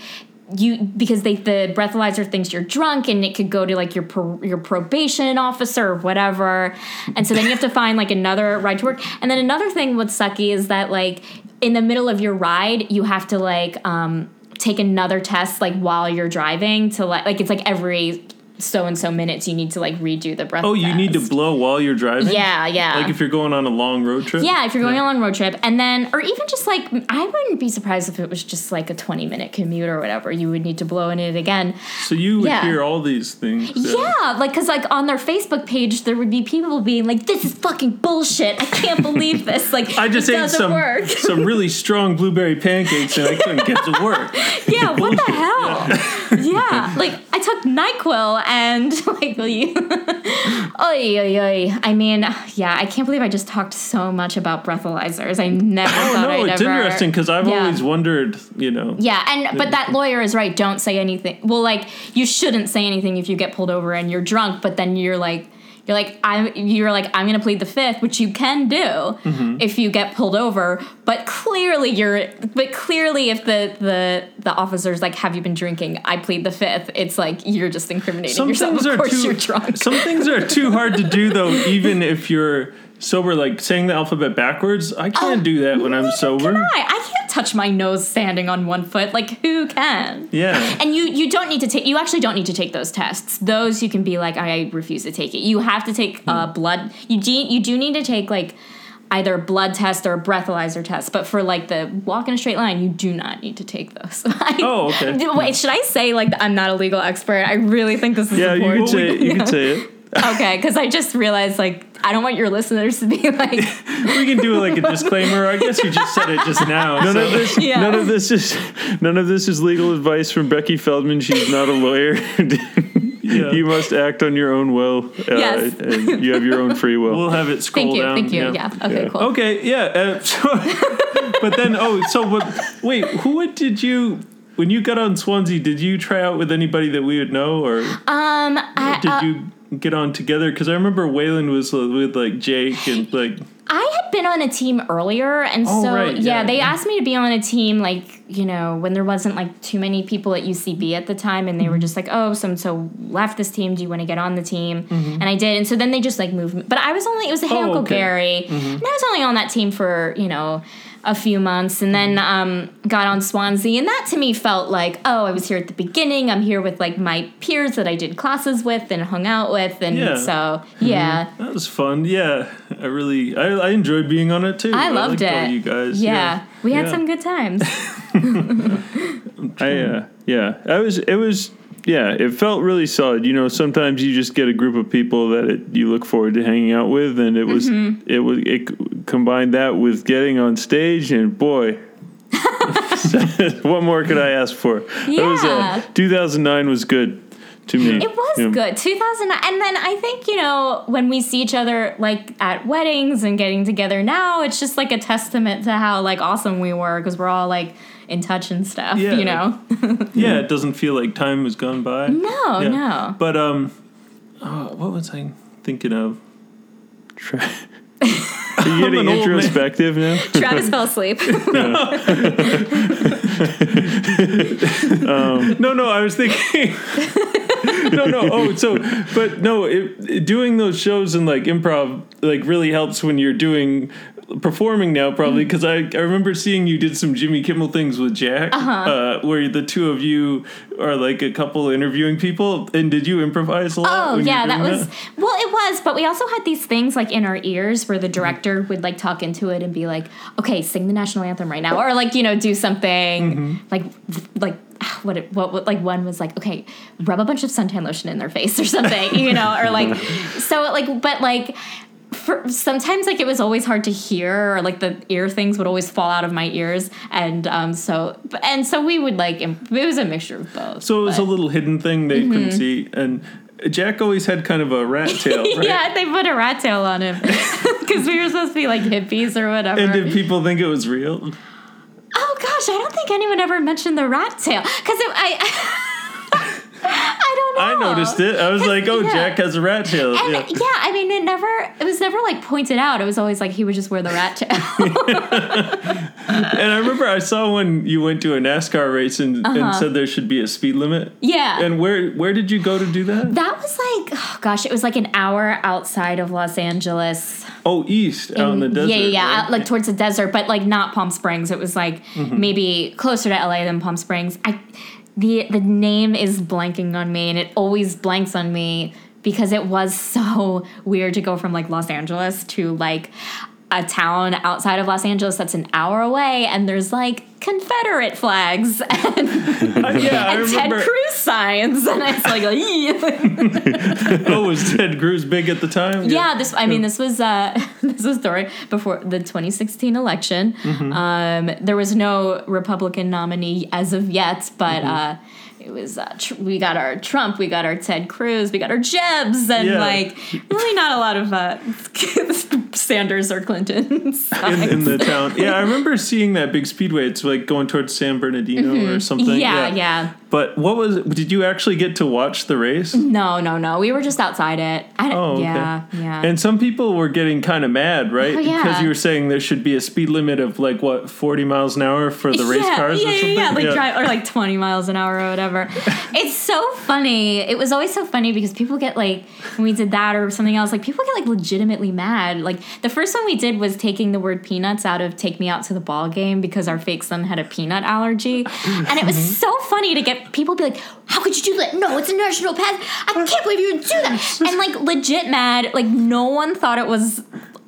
you because they the breathalyzer thinks you're drunk and it could go to like your pro, your probation officer or whatever, and so then you have to find like another ride to work. And then another thing what's sucky is that like in the middle of your ride you have to like um take another test like while you're driving to like like it's like every so and so minutes you need to like redo the breath. Oh, you need to blow while you're driving. Yeah, yeah. Like if you're going on a long road trip. yeah, if you're going on a long road trip, and then, or even just like, I wouldn't be surprised if it was just like a 20 minute commute or whatever. You would need to blow in it again. So you would Yeah. hear all these things. Yeah, like because like on their Facebook page, there would be people being like, "This is fucking bullshit. I can't believe this. Like, I just it ate some work." some really strong blueberry pancakes and I couldn't get to work. yeah, what the hell? Yeah. like I took Nyquil and like, will you? oy, oy, oy. I mean, yeah, I can't believe I just talked so much about breathalyzers. I never Oh thought no, I'd Well, it's ever. interesting because I've Yeah. always wondered, you know. Yeah, and but that lawyer is right. Don't say anything. Well, like you shouldn't say anything if you get pulled over and you're drunk. But then you're like, you're like, I'm. You're like, I'm gonna plead the fifth, which you can do Mm-hmm. if you get pulled over. But clearly, you're. But clearly, if the the the officer's like, have you been drinking? I plead the fifth. It's like you're just incriminating Some yourself. things Of are course, too you're drunk. some things are too hard to do though, even if you're sober. Like saying the alphabet backwards, I can't do that when I'm sober. Can I? I can't touch my nose standing on one foot. Like who can? Yeah. And you you don't need to take you actually don't need to take those tests. Those you can be like I refuse to take it. You have to take Hmm. uh, blood. You do you do need to take like either a blood test or a breathalyzer test. But for like the walk in a straight line, you do not need to take those. I- Oh, okay. Wait, should I say like I'm not a legal expert? I really think this is Yeah, you important. could say it. You can say it. Okay, because I just realized like I don't want your listeners to be like we can do like a disclaimer. I guess you just said it just now. None so- of this. Yeah. None of this is. None of this is legal advice from Becky Feldman. She's not a lawyer. Yeah. You must act on your own will. Uh, Yes. and you have your own free will. We'll have it scroll thank you, down. thank you. Yeah. Okay, Yeah. cool. Okay, yeah. Uh, so, but then, oh, so but, wait, who did you when you got on Swanzey? Did you try out with anybody that we would know, or Um, I, did uh, you get on together? Because I remember Waylon was with like Jake and like I had been on a team earlier, and Oh, so right, yeah, yeah. they asked me to be on a team like you know when there wasn't like too many people at UCB at the time, and they Mm-hmm. were just like, oh, so and so left this team. Do you want to get on the team? Mm-hmm. And I did, and so then they just like moved. me. But I was only it was a hey Oh, Uncle okay. Gary, Mm-hmm. and I was only on that team for you know a few months, and then Mm-hmm. um, got on Swanzey, and that to me felt like oh, I was here at the beginning. I'm here with like my peers that I did classes with and hung out with, and Yeah. so yeah. that was fun. Yeah, I really I, I enjoyed being on it too. I loved liked all it. you guys. Yeah, we had Yeah. some good times. I uh, yeah, I was it was yeah, it felt really solid. You know, sometimes you just get a group of people that it, you look forward to hanging out with, and it was Mm-hmm. it was it combined that with getting on stage, and boy. what more could I ask for? That was, Yeah. 2009 was good to me. It was Yeah. good. 2009. And then I think, you know, when we see each other like at weddings and getting together now, it's just like a testament to how like awesome we were because we're all like in touch and stuff, Yeah. you know? yeah. It doesn't feel like time has gone by. No, Yeah. no. But um, oh, what was I thinking of? Try- Are you getting an old man. introspective now? Travis fell asleep. No, no, I was thinking. no, no. Oh, so, but no, it, it- doing those shows and like improv like really helps when you're doing performing now probably Mm-hmm. because I, I remember seeing you did some Jimmy Kimmel things with Jack Uh-huh. uh, where the two of you are like a couple interviewing people and did you improvise a lot? Oh yeah, that was well. It was, but we also had these things like in our ears where the director would like talk into it and be like, "Okay, sing the national anthem right now," or like you know do something like like ah, what it, what what like one was like, "Okay, rub a bunch of suntan lotion in their face" or something, you know, or like so like but like. For, sometimes like it was always hard to hear or like the ear things would always fall out of my ears and um so and so we would like it was a mixture of both So it was but- a little hidden thing they couldn't see and Jack always had kind of a rat tail, right? Yeah, they put a rat tail on him because we were supposed to be like hippies or whatever. And did people think it was real? oh gosh, I don't think anyone ever mentioned the rat tail because I. I noticed it. I was like, "Oh, yeah. Jack has a rat tail." And yeah. yeah. I mean, it never, it was never like pointed out. It was always like he would just wear the rat tail. And I remember I saw when you went to a NASCAR race and, Uh-huh. and said there should be a speed limit. yeah. And where where did you go to do that? that was like, oh gosh, it was like an hour outside of Los Angeles. Oh, east out in the desert. yeah, yeah, yeah, right? out, like towards the desert, but like not Palm Springs. It was like Mm-hmm. maybe closer to LA than Palm Springs. I the the name is blanking on me, and it always blanks on me because it was so weird to go from like Los Angeles to like a town outside of Los Angeles that's an hour away, and there's like Confederate flags and, Uh, yeah, I and Ted. Cruz signs, and it's like, oh, was Ted Cruz big at the time? yeah. This, I mean, this was uh, this was story before the 2016 election. Mm-hmm. Um, there was no Republican nominee as of yet, but. Mm-hmm. Uh, it was uh, tr- we got our Trump, we got our Ted Cruz, we got our Jebs, and Yeah. like really not a lot of uh, Sanders or Clinton. in, in the town. Yeah, I remember seeing that big speedway. It's like going towards San Bernardino or something. Mm-hmm. yeah, yeah. But what was? Did you actually get to watch the race? No, no, no. We were just outside it. I, Oh, okay. yeah, yeah. And some people were getting kind of mad, oh, right? Oh, yeah. Because you were saying there should be a speed limit of like what forty miles an hour for the race yeah, cars yeah, or yeah, something. yeah, like drive or like twenty miles an hour or whatever. it's so funny. It was always so funny because people get like when we did that or something else, like people get like legitimately mad. Like the first one we did was taking the word peanuts out of "Take Me Out to the Ball Game" because our fake son had a peanut allergy, and it was so funny to get people be like, "How could you do that? No, it's a national pet. I can't believe you would do that!" And like legit mad. Like no one thought it was.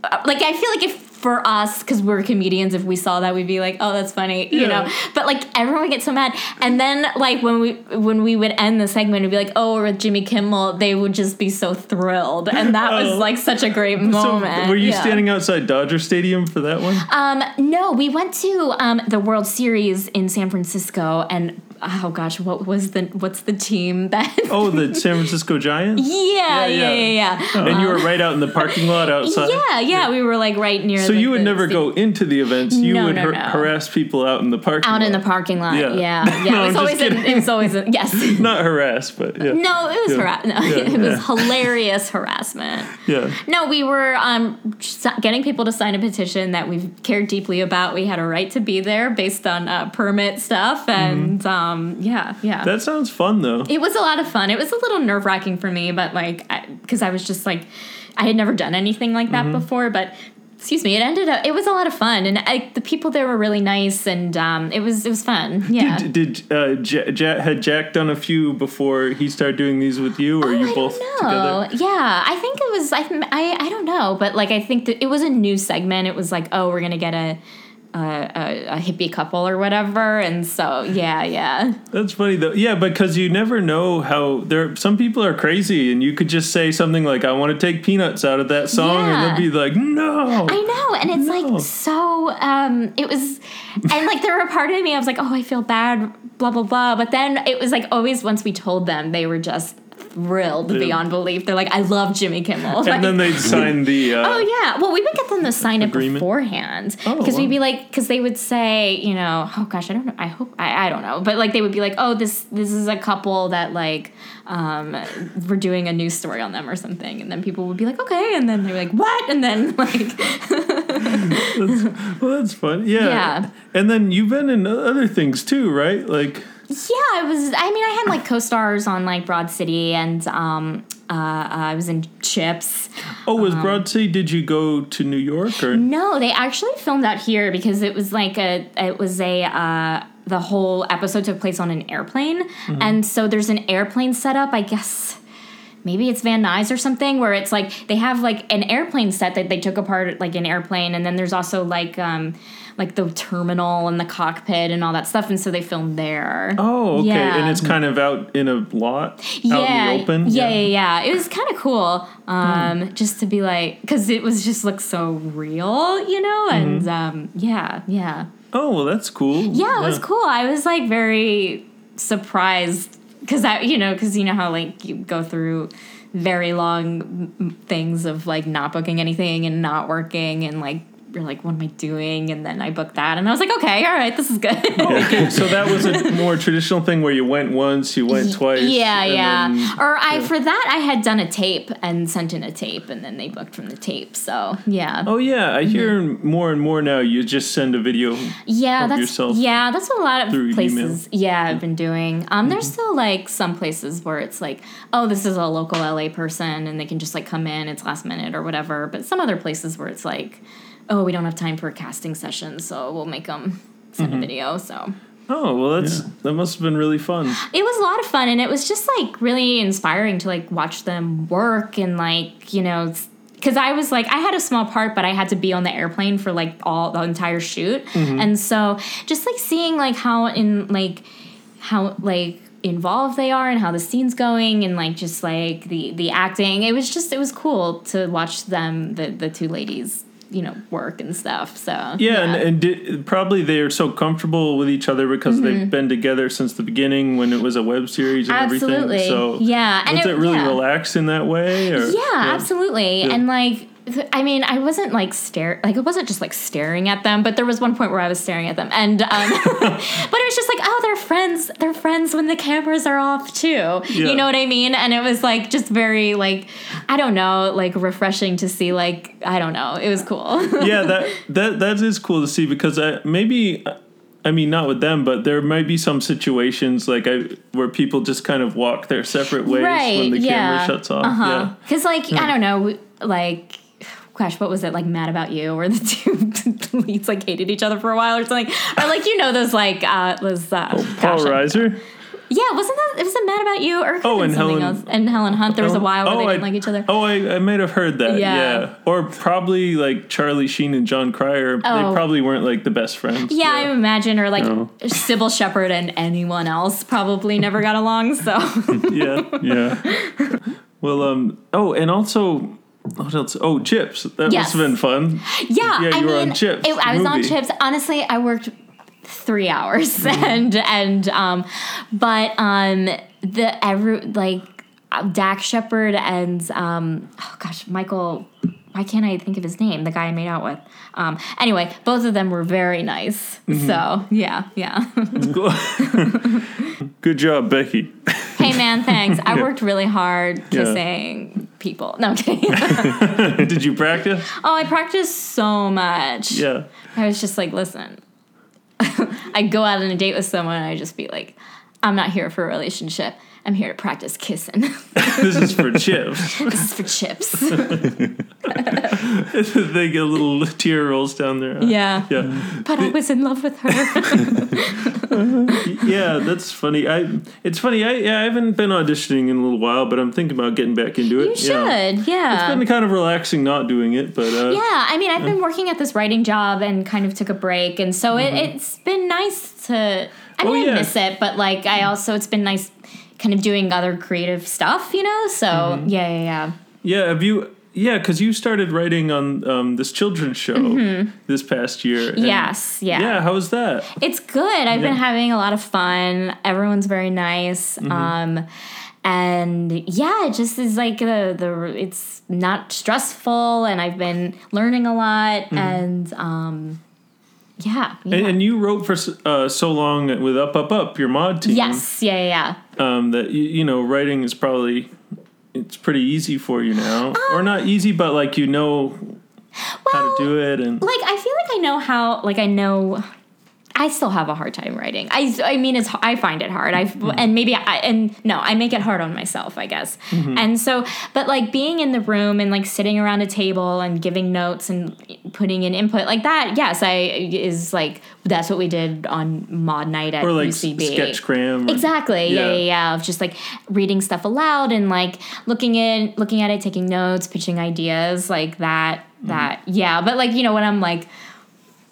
uh, Like I feel like if for us because we're comedians if we saw that we'd be like oh that's funny you Yeah. know but like everyone would get so mad and then like when we when we would end the segment it'd be like oh with jimmy kimmel they would just be so thrilled and that was Oh. like such a great So moment were you Yeah. standing outside Dodger Stadium for that one? um no we went to um the world series in san francisco and oh gosh what was the what's the team that oh, the San Francisco Giants. yeah, yeah yeah. yeah yeah And you were right out in the parking lot outside. yeah yeah we were like right near So the- you would never sta- go into the events. You No, would no, har- no. harass people out in the parking out lot. in the parking lot Yeah. yeah yeah, No, it I'm was just always a, kidding. it was always a, yes Not harass, but yeah. No, it was Yeah. harass. No, Yeah, it was hilarious harassment. Yeah. No, we were um, getting people to sign a petition that we've cared deeply about. We had a right to be there based on uh, permit stuff, and um, yeah, yeah. Mm-hmm. That sounds fun though. it was a lot of fun. It was a little nerve wracking for me, but like, because I, was just like, I had never done anything like Mm-hmm. that before, but. Excuse me. It ended up. It was a lot of fun, and I, the people there were really nice, and um, it was it was fun. Yeah. Did, did uh, Jack, Jack, had Jack done a few before he started doing these with you, or Oh, you I both together? Yeah, I think it was. I, I I don't know, but like I think that it was a new segment. It was like, oh, we're gonna get a a, a, a hippie couple or whatever, and so yeah, yeah, That's funny though. Yeah, because you never know how there. Some people are crazy, and you could just say something like, "I want to take peanuts out of that song," and they'll be like, "No." I know, and it's No. like so. Um, it was, and like there were a part of me I was like, oh, I feel bad, blah blah blah. But then it was like always once we told them, they were just thrilled Yeah. beyond belief. They're like, I love Jimmy Kimmel. Like- and then they'd sign the. Uh, Oh yeah. Well, we would get them to sign it Agreement? beforehand Oh, because we'd be like, because they would say, you know, oh gosh, I don't know. I hope I, I don't know, but like they would be like, oh, this this is a couple that like um we're doing a news story on them or something, and then people would be like, okay, and then they're like, what? And then like, Well, that's fun. Yeah. Yeah. And then you've been in other things too, right? Like, yeah, I was. I mean, I had like co-stars on like Broad City, and um, uh, I was in Chips. oh, was Uh-huh. Broad City? Did you go to New York or? No, they actually filmed out here because it was like a it was a uh, the whole episode took place on an airplane, and so there's an airplane setup. I guess maybe it's Van Nuys or something where it's like they have like an airplane set that they took apart like an airplane, and then there's also like um like the terminal and the cockpit and all that stuff, and so they filmed there. Oh, okay. Yeah. And it's kind of out in a lot, yeah, out in the open. Yeah, yeah, yeah. It was kind of cool, um, just to be like, because it was just looked so real, you know, and um, yeah, yeah, Oh, well, that's cool. yeah. It was cool. I was like very surprised because I, you know, because you know how like you go through very long things of like not booking anything and not working and like you're like, what am I doing? And then I booked that, and I was like, okay, all right, this is good. Okay, so that was a more traditional thing where you went once, you went twice. Yeah, yeah. then- or I yeah. for that I had done a tape and sent in a tape, and then they booked from the tape. So yeah, Oh yeah, I hear more and more now. You just send a video. yeah, of that's yourself yeah, that's what a lot of places. Yeah, I've been doing. Um, there's Mm-hmm. still like some places where it's like, oh, this is a local LA person, and they can just like come in. It's last minute or whatever. But some other places where it's like, oh, we don't have time for a casting session, so we'll make them send Mm-hmm. a video. So Oh well, that's that must have been really fun. it was a lot of fun and it was just like really inspiring to like watch them work and like you know because i was like i had a small part but i had to be on the airplane for like all the entire shoot and so just like seeing like how in like how like involved they are and how the scene's going and like just like the the acting it was just it was cool to watch them the the two ladies you know work and stuff so Yeah, and, and di- probably they are so comfortable with each other because Mm-hmm. they've been together since the beginning when it was a web series and Absolutely. everything. So Yeah, and was it, it- really yeah. relaxed in that way? Or, Yeah, absolutely. Yeah. And like, I mean, I wasn't like stare, like it wasn't just like staring at them, but there was one point where I was staring at them, and um, but it was just like, oh, they're friends. They're friends when the cameras are off too. Yeah. You know what I mean? And it was like just very like, I don't know, like refreshing to see. Like, I don't know, it was cool. yeah, that that that is cool to see because I, maybe I mean not with them, but there might be some situations like I where people just kind of walk their separate ways when the camera shuts off. Yeah. Because like I don't know, like. Gosh, what was it like? Mad about you, where the two leads like hated each other for a while or something, or like you know those like uh those uh, Paul gosh, Reiser. Yeah, wasn't that? Was it Mad About You or Oh, and something Helen- else? And Helen Hunt. There was a while where they didn't like each other. Oh, I, I might have heard that. Yeah. Yeah. Or probably like Charlie Sheen and Jon Cryer. Oh. They probably weren't like the best friends. yeah, I imagine, or like No. Cybill Shepherd and anyone else probably never got along. So yeah, yeah. Well, um. Oh, and also, what else? Oh, Chips. That Yes. must have been fun. yeah, Yeah, I you were mean, on Chips, it- I was on. Chips. Honestly, I worked three hours, Mm-hmm. and and um, but um, the every like uh, Dax Shepard and um, oh gosh, Michael. Why can't I think of his name? The guy I made out with. Um, anyway, both of them were very nice. Mm-hmm. So yeah, yeah. Good job, Becky. Hey man, thanks. I Yeah. worked really hard Yeah. kissing people. No I'm kidding. Did you practice? oh, I practiced so much. Yeah. I was just like, listen, I'd go out on a date with someone and I'd just be like, I'm not here for a relationship. I'm here to practice kissing. This is for Chips. this is for chips. they get a little tear rolls down their eye. yeah. Yeah. But I was in love with her. Yeah, that's funny. I it's funny. I yeah, I haven't been auditioning in a little while, but I'm thinking about getting back into it. You should, yeah. It's been kind of relaxing not doing it, but uh, Yeah, I mean, I've been working at this writing job and kind of took a break, and so it, it's been nice to. I mean, Mm-hmm. Oh, I miss it, but like, I also it's been nice, kind of doing other creative stuff, you know. So Mm-hmm. yeah, yeah, yeah. yeah. Have you? Yeah, because you started writing on um, this children's show this past year. Mm-hmm. Yes, yeah. Yeah, how was that? It's good. I've been having a lot of fun. Everyone's very nice. Mm-hmm. Um, and yeah, it just is like the the it's not stressful, and I've been learning a lot, Mm-hmm. and um, yeah, yeah. And, and you wrote for uh, so long with Up Up Up, your mod team. yes, yeah, yeah, yeah. Um, that you, you know, writing is probably it's pretty easy for you now, or not easy, but like you know how to do it, and like I feel like I know how like I know I still have a hard time writing. I I mean it's I find it hard. I Mm-hmm. and maybe I and no, I make it hard on myself, I guess. Mm-hmm. And so but like being in the room and like sitting around a table and giving notes and putting in input like that, yes, I is like that's what we did on mod night at or like UCB. sketch cram. or- Exactly. Yeah. Yeah. yeah, yeah. Of just like reading stuff aloud and like looking in, looking at it, taking notes, pitching ideas like that. Mm-hmm. That yeah. But like you know when I'm like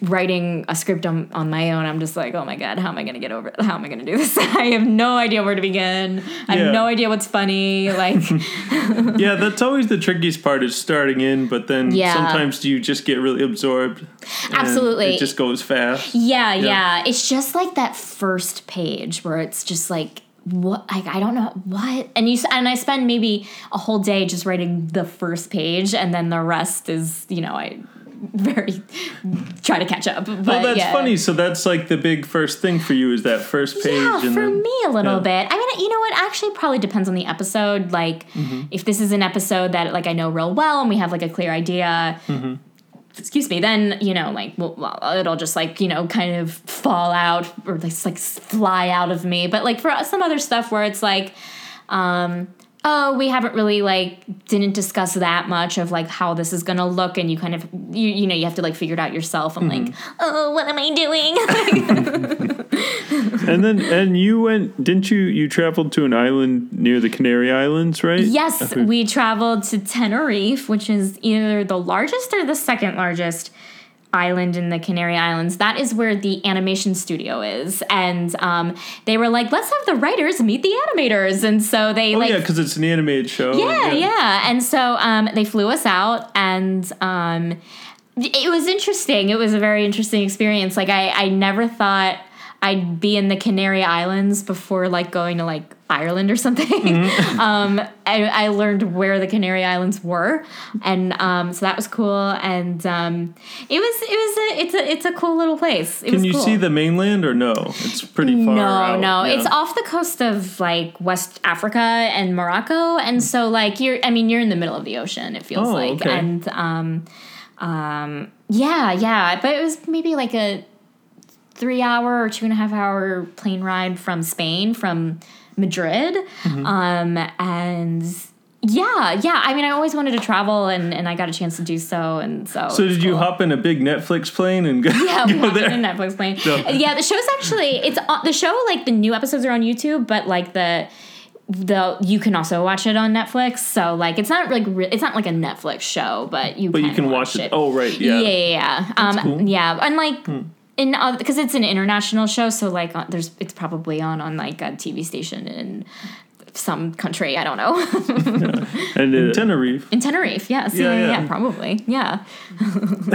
writing a script on, on my own, I'm just like, oh my god, how am I gonna get over? it? How am I gonna do this? I have no idea where to begin. I Yeah. have no idea what's funny. Like Yeah, that's always the trickiest part is starting in, but then Yeah. sometimes you just get really absorbed. Absolutely. It just goes fast. Yeah, yeah, It's just like that first page where it's just like what like I don't know what and you and I spend maybe a whole day just writing the first page and then the rest is you know I very try to catch up. But Well, that's yeah. funny. So that's like the big first thing for you is that first page. Yeah, and for then, me a little yeah. bit. I mean, you know what? Actually, probably depends on the episode. Like, Mm-hmm. if this is an episode that like I know real well and we have like a clear idea, Mm-hmm. excuse me, then you know, like, well, well, it'll just like you know, kind of fall out or just like fly out of me. But like for some other stuff where it's like, um, oh, we haven't really like didn't discuss that much of like how this is gonna look, and you kind of you you know you have to like figure it out yourself. I'm mm-hmm. like, oh, what am I doing? and then and you went, didn't you? You traveled to an island near the Canary Islands, right? Yes, we traveled to Tenerife, which is either the largest or the second largest island in the Canary Islands. That is where the animation studio is, and um, they were like, "Let's have the writers meet the animators," and so they oh, like, yeah, because it's an animated show. Yeah, yeah, yeah. and so um, they flew us out, and um, it was interesting. It was a very interesting experience. Like I, I never thought I'd be in the Canary Islands before like going to like Ireland or something. Mm-hmm. um, I, I, learned where the Canary Islands were, and um, so that was cool. And um, it was it was a it's a it's a cool little place. It Can you cool. see the mainland or no? It's pretty far. No, out. no, yeah. it's off the coast of like West Africa and Morocco, and so like you're I mean you're in the middle of the ocean. It feels oh, like, okay. and um, um, yeah, yeah, but it was maybe like a three hour or two and a half hour plane ride from Spain from Madrid. Mm-hmm. Um, and yeah, yeah. I mean, I always wanted to travel, and, and I got a chance to do so, and so. So did cool. you hop in a big Netflix plane and go? Yeah, go there? in a Netflix plane. Yeah, the show's actually it's the show. Like the new episodes are on YouTube, but like the the you can also watch it on Netflix. So like it's not like re- it's not like a Netflix show, but you but can you can watch, watch it. it. Oh right, yeah, yeah, yeah. yeah. Um, cool. yeah, and like. Hmm in because it's an international show, so like uh, there's it's probably on on like a TV station in some country. I don't know. yeah. And in uh, Tenerife. In Tenerife, yes, yeah, yeah, yeah, yeah probably, yeah.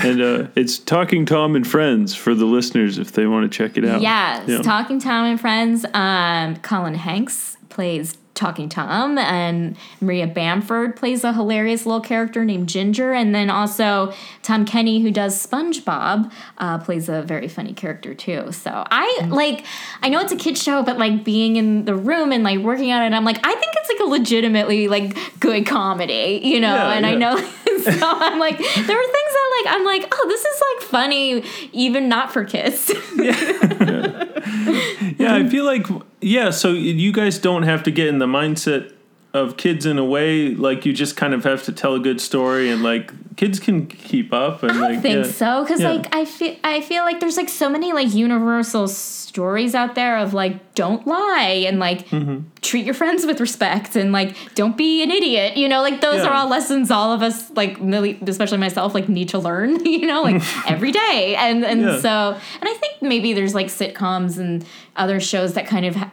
and uh, it's Talking Tom and Friends for the listeners if they want to check it out. Yes, yeah. Talking Tom and Friends. Um, Colin Hanks plays Talking Tom, and Maria Bamford plays a hilarious little character named Ginger, and then also Tom Kenny, who does SpongeBob, uh, plays a very funny character too. So I mm. like, I know it's a kid show, but like being in the room and like working on it, I'm like, I think it's like a legitimately like good comedy, you know. Yeah, and yeah. I know, so I'm like, there are things that like I'm like, oh, this is like funny, even not for kids. yeah. yeah, I feel like yeah. So you guys don't have to get in the mindset of kids in a way like you just kind of have to tell a good story and like kids can keep up and I like think yeah. so because yeah. like I feel I feel like there's like so many like universal stories out there of like don't lie and like mm-hmm. treat your friends with respect and like don't be an idiot you know like those yeah. are all lessons all of us like especially myself like need to learn you know like every day and and so and I think maybe there's like sitcoms and other shows that kind of ha-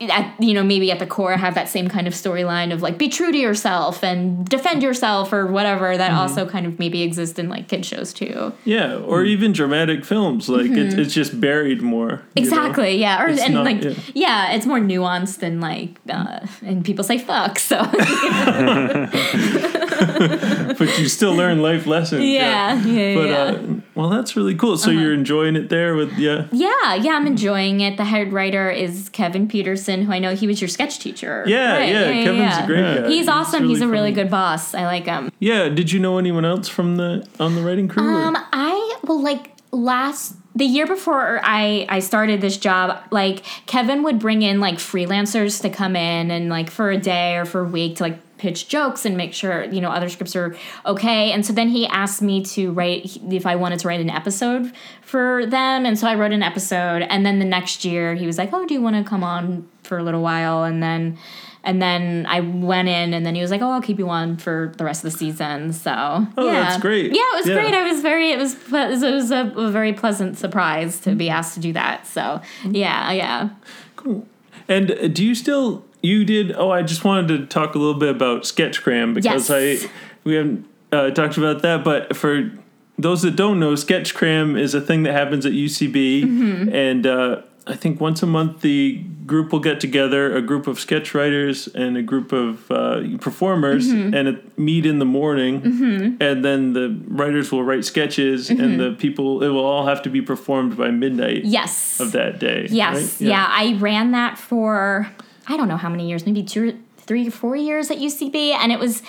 at, you know maybe at the core have that same kind of storyline of like be true to yourself and defend yourself or whatever that mm-hmm. also kind of maybe exist in like kid shows too yeah or mm-hmm. even dramatic films like mm-hmm. it's, it's just buried more exactly know? yeah or it's and not, like yeah. yeah. it's more nuanced than like uh, and people say fuck so but you still learn life lessons yeah yeah, yeah but yeah. Uh, well that's really cool so uh-huh. you're enjoying it there with yeah yeah yeah i'm enjoying it the head writer is kevin peterson who i know he was your sketch teacher yeah right? yeah, yeah, kevin's yeah. a great guy he's awesome really he's a really good boss i like him yeah did you know anyone else from the on the writing crew um or? i well like last the year before I I started this job, like Kevin would bring in like freelancers to come in and like for a day or for a week to like pitch jokes and make sure you know other scripts are okay. And so then he asked me to write if I wanted to write an episode for them, and so I wrote an episode. And then the next year he was like, "Oh, do you want to come on for a little while?" And then and then I went in, and then he was like, "Oh, I'll keep you on for the rest of the season." So, oh, yeah. that's great. Yeah, it was yeah. great. I was very, it was, it was a, a, very pleasant surprise to be asked to do that. So, yeah, yeah. Cool. And do you still? You did. Oh, I just wanted to talk a little bit about Sketchcram because yes. I we haven't uh, talked about that, but for those that don't know, Sketchcram is a thing that happens at UCB, mm-hmm. and uh, I think once a month the group will get together, a group of sketch writers and a group of uh, performers, mm-hmm. and meet in the morning, mm-hmm. and then the writers will write sketches, mm-hmm. and the people it will all have to be performed by midnight. Yes. Of that day. Yes. Right? Yeah. yeah. I ran that for I don't know how many years, maybe two three or four years at UCB, and it was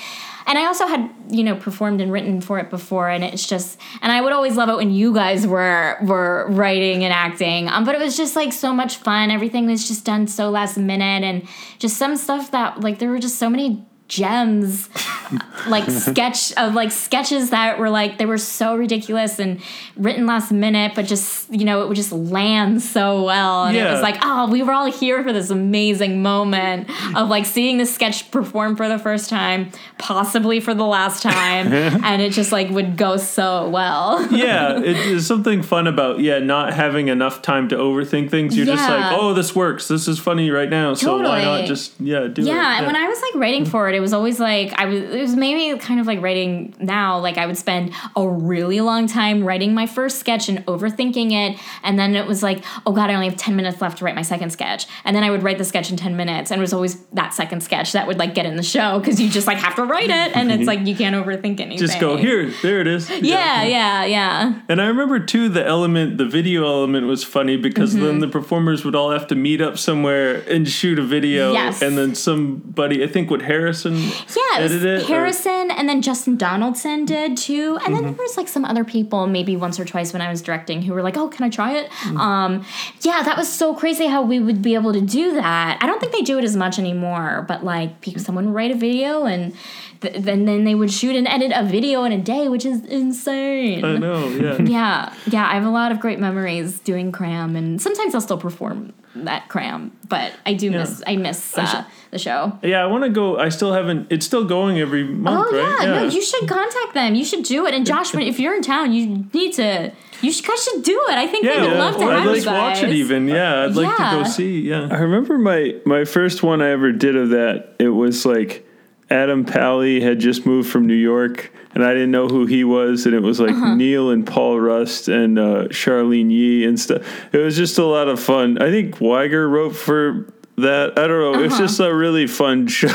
and I also had you know performed and written for it before, and it's just and I would always love it when you guys were were writing and acting. Um, but it was just like so much fun. Everything was just done so last minute, and just some stuff that like there were just so many gems like sketch of like sketches that were like they were so ridiculous and written last minute but just you know it would just land so well. And yeah. it was like oh we were all here for this amazing moment of like seeing the sketch perform for the first time possibly for the last time and it just like would go so well. Yeah it's something fun about yeah not having enough time to overthink things. You're yeah. just like oh this works. This is funny right now so why not just yeah do yeah, it. Yeah and when i was like writing for it it was always like I was it was maybe kind of like writing now like I would spend a really long time writing my first sketch and overthinking it. And then it was like oh god I only have 10 minutes left to write my second sketch. And then I would write the sketch in 10 minutes. And it was always that second sketch that would like get in the show cuz you just like have to write it. And it's like you can't overthink anything. Just go here there it is. Yeah yeah. yeah, yeah. and I remember too the element the video element was funny because mm-hmm. then the performers would all have to meet up somewhere and shoot a video. Yes. and then somebody I think what Harrison Harrison yeah? Harrison or? and then Justin Donaldson did too. And mm-hmm. then there was like some other people, maybe once or twice when I was directing, who were like, "Oh, can I try it?" Mm-hmm. Um, yeah, that was so crazy how we would be able to do that. I don't think they do it as much anymore, but like someone would write a video and th- then then they would shoot and edit a video in a day, which is insane. I know, yeah. yeah, yeah. I have a lot of great memories doing cram, and sometimes I'll still perform that cram, but I do yeah. miss I miss uh, the show. Yeah, I want to go. I still haven't. It's still going every month, oh, right? Yeah, yeah, no, you should contact them. You should do it. And Josh, if you're in town, you need to. You should, guys should do it. I think yeah, they would love to have I'd like you guys. watch it even. Yeah, I'd like to go see. Yeah, I remember my my first one I ever did of that. It was like Adam Pally had just moved from New York and I didn't know who he was, and it was like uh-huh. Neil and Paul Rust and uh, Charlyne Yi and stuff. It was just a lot of fun. I think Weiger wrote for that I don't know. Uh-huh. It's just a really fun show,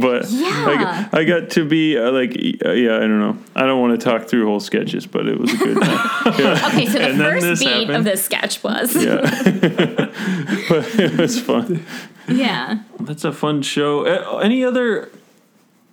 but yeah. I, I, got to be uh, like, uh, yeah, I don't know. I don't want to talk through whole sketches, but it was a good time. Yeah. Okay, so the and first beat happened. of this sketch was yeah, but it was fun. Yeah, that's a fun show. Uh, any other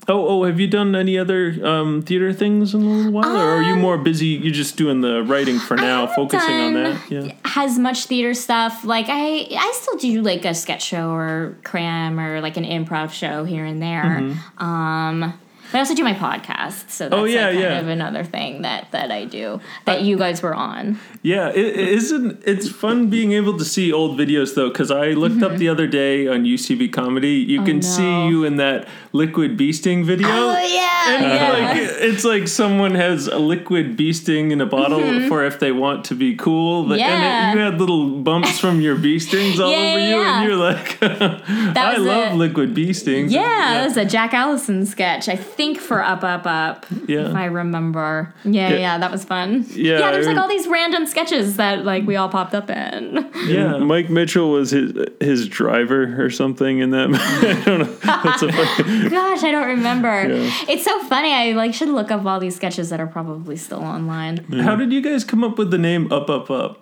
Oh, oh, have you done any other um, theater things in a little while, um, or are you more um, busy? You're just doing the writing for now, focusing on that. Yeah, has much theater stuff. Like I, I still do like a sketch show or cram or like an improv show here and there. Mm-hmm. Um, I also do my podcast, so oh, that's oh, yeah, like kind yeah. of another thing that that I do that you guys were on. Yeah, it isn't. It's fun being able to see old videos though, because I looked mm-hmm. up the other day on UCB Comedy. You oh, can no. see you in that liquid beasting video. Oh yeah, and. Like, it's like someone has a liquid beasting in a bottle mm-hmm. for if they want to be cool. Yeah. and it, you had little bumps from your beastings all yeah, over you, yeah. and you're like, I love a, liquid beastings. Yeah, yeah, that was a Jack Allison sketch. I think think for Up Up Up. Yeah. If I remember. Yeah, yeah, yeah that was fun. Yeah. Yeah, there's like all these random sketches that like we all popped up in. Yeah. Mike Mitchell was his his driver or something in that. I don't know. That's a funny. Gosh, I don't remember. Yeah. It's so funny. I like should look up all these sketches that are probably still online. Yeah. How did you guys come up with the name Up Up Up?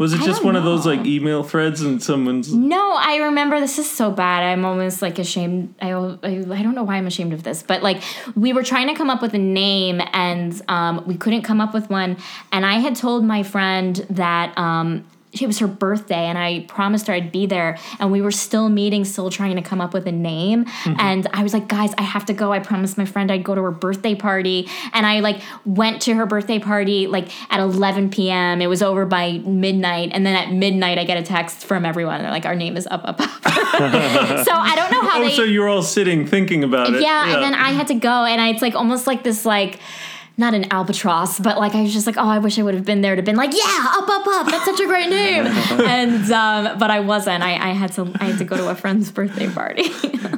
Was it just one know. of those like email threads and someone's? No, I remember this is so bad. I'm almost like ashamed. I, I, I don't know why I'm ashamed of this, but like we were trying to come up with a name and um, we couldn't come up with one. And I had told my friend that um, it was her birthday and I promised her I'd be there and we were still meeting still trying to come up with a name. Mm-hmm. and I was like guys I have to go. I promised my friend I'd go to her birthday party. And I like went to her birthday party like at 11 p.m. it was over by midnight and then at midnight I get a text from everyone. They're like our name is up up up. So I don't know how oh, they so you're all sitting thinking about it. Yeah, yeah. and then I had to go and I, it's like almost like this like not an albatross, but like I was just like, oh, I wish I would have been there to been like, yeah, up, up, up. That's such a great name. and um, but I wasn't. I, I had to I had to go to a friend's birthday party.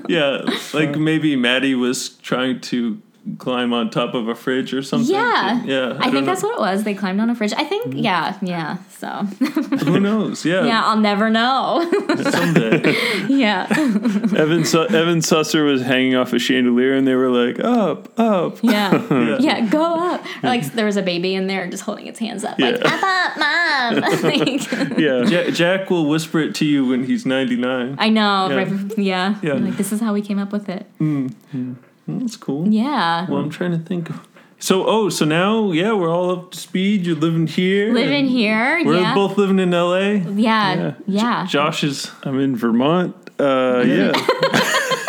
yeah, like maybe Maddie was trying to climb on top of a fridge or something. Yeah, yeah. I, I think that's what it was. They climbed on a fridge. I think, mm-hmm. yeah, yeah. So who knows? Yeah, yeah. I'll never know. Someday. yeah. Evan Su- Evan Susser was hanging off a chandelier, and they were like, "Up, up." Yeah, yeah. yeah go up. Or like there was a baby in there just holding its hands up, yeah. like "Up, up, mom." yeah, J- Jack will whisper it to you when he's ninety nine. I know. Yeah. Right, yeah. yeah. Like this is how we came up with it. Mm. That's cool. Yeah. Well, I'm trying to think. So, oh, so now, yeah, we're all up to speed. You're living here. Living here. We're yeah. both living in LA. Yeah. Yeah. yeah. J- Josh is. I'm in Vermont. Uh, yeah.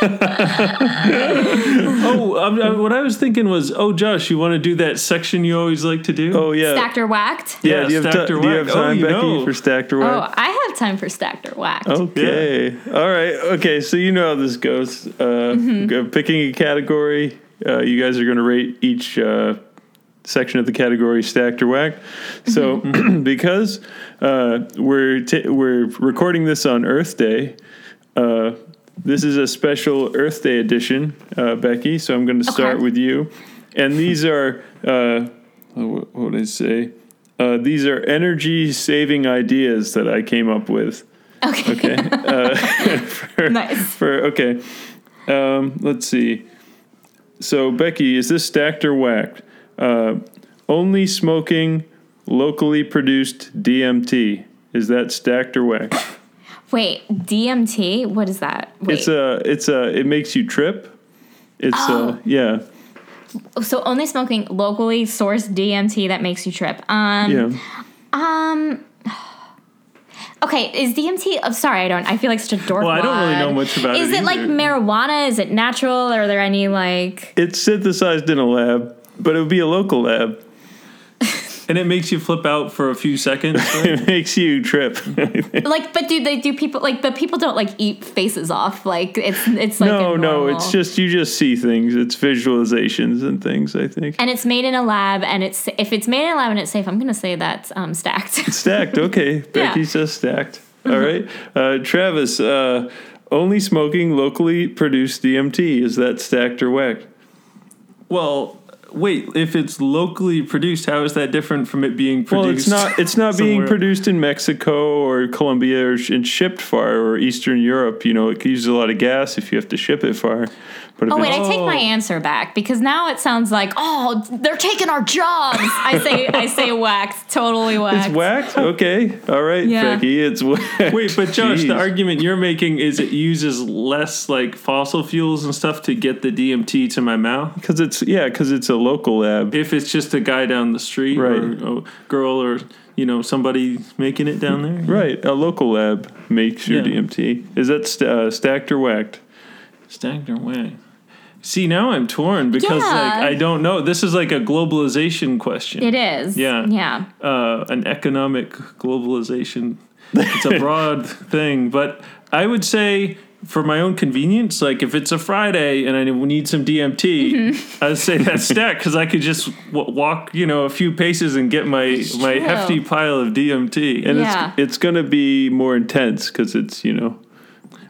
oh, I, I, what I was thinking was, oh, Josh, you want to do that section you always like to do? Oh, yeah. Stacked or whacked? Yeah, yeah do, you have, ta- do you have time, oh, Becky, know. for stacked or whacked? Oh, I have time for stacked or whacked. Okay. Yeah. All right. Okay, so you know how this goes. Uh, mm-hmm. Picking a category, uh, you guys are going to rate each uh, section of the category stacked or whacked. So, mm-hmm. because uh, we're t- we're recording this on Earth Day, uh, this is a special Earth Day edition, uh, Becky. So I'm going to start okay. with you, and these are uh, what would I say? Uh, these are energy saving ideas that I came up with. Okay. Okay. Uh, for, nice. For okay. Um, let's see. So Becky, is this stacked or whacked? Uh, only smoking locally produced DMT. Is that stacked or whacked? Wait, DMT? What is that? Wait. It's a it's a it makes you trip. It's oh. uh yeah. So only smoking locally sourced DMT that makes you trip. Um yeah. um Okay, is DMT? Oh, sorry, I don't. I feel like such a dork. Well, I don't really know much about is it. Is it like marijuana? Is it natural? Are there any like? It's synthesized in a lab, but it would be a local lab. And it makes you flip out for a few seconds. Right? it makes you trip. like, but do they do people like? But people don't like eat faces off. Like it's it's like no, no. It's just you just see things. It's visualizations and things. I think. And it's made in a lab, and it's if it's made in a lab and it's safe, I'm gonna say that's um, stacked. stacked. Okay, Becky yeah. says stacked. All right, uh, Travis. Uh, only smoking locally produced DMT is that stacked or whacked? Well, wait, if it's locally produced, how is that different from it being produced? Well, it's not. It's not being produced in Mexico or Colombia or and shipped far or Eastern Europe. You know, it uses a lot of gas if you have to ship it far. But oh wait, I take my answer back because now it sounds like oh they're taking our jobs. I say I say whacked, totally whacked. It's whacked. Okay, all right, yeah. Becky, it's whacked. Wait, but Josh, Jeez. the argument you're making is it uses less like fossil fuels and stuff to get the DMT to my mouth because it's yeah because it's a local lab. If it's just a guy down the street right. or a girl or you know somebody making it down there, right? A local lab makes your yeah. DMT. Is that st- uh, stacked or whacked? Stacked or whacked? See, now I'm torn because yeah. like I don't know. This is like a globalization question. It is. Yeah. Yeah. Uh, an economic globalization. It's a broad thing, but I would say for my own convenience, like if it's a Friday and I need some DMT, mm-hmm. I'd say that's stack because I could just w- walk, you know, a few paces and get my my hefty pile of DMT. And yeah. it's it's gonna be more intense because it's you know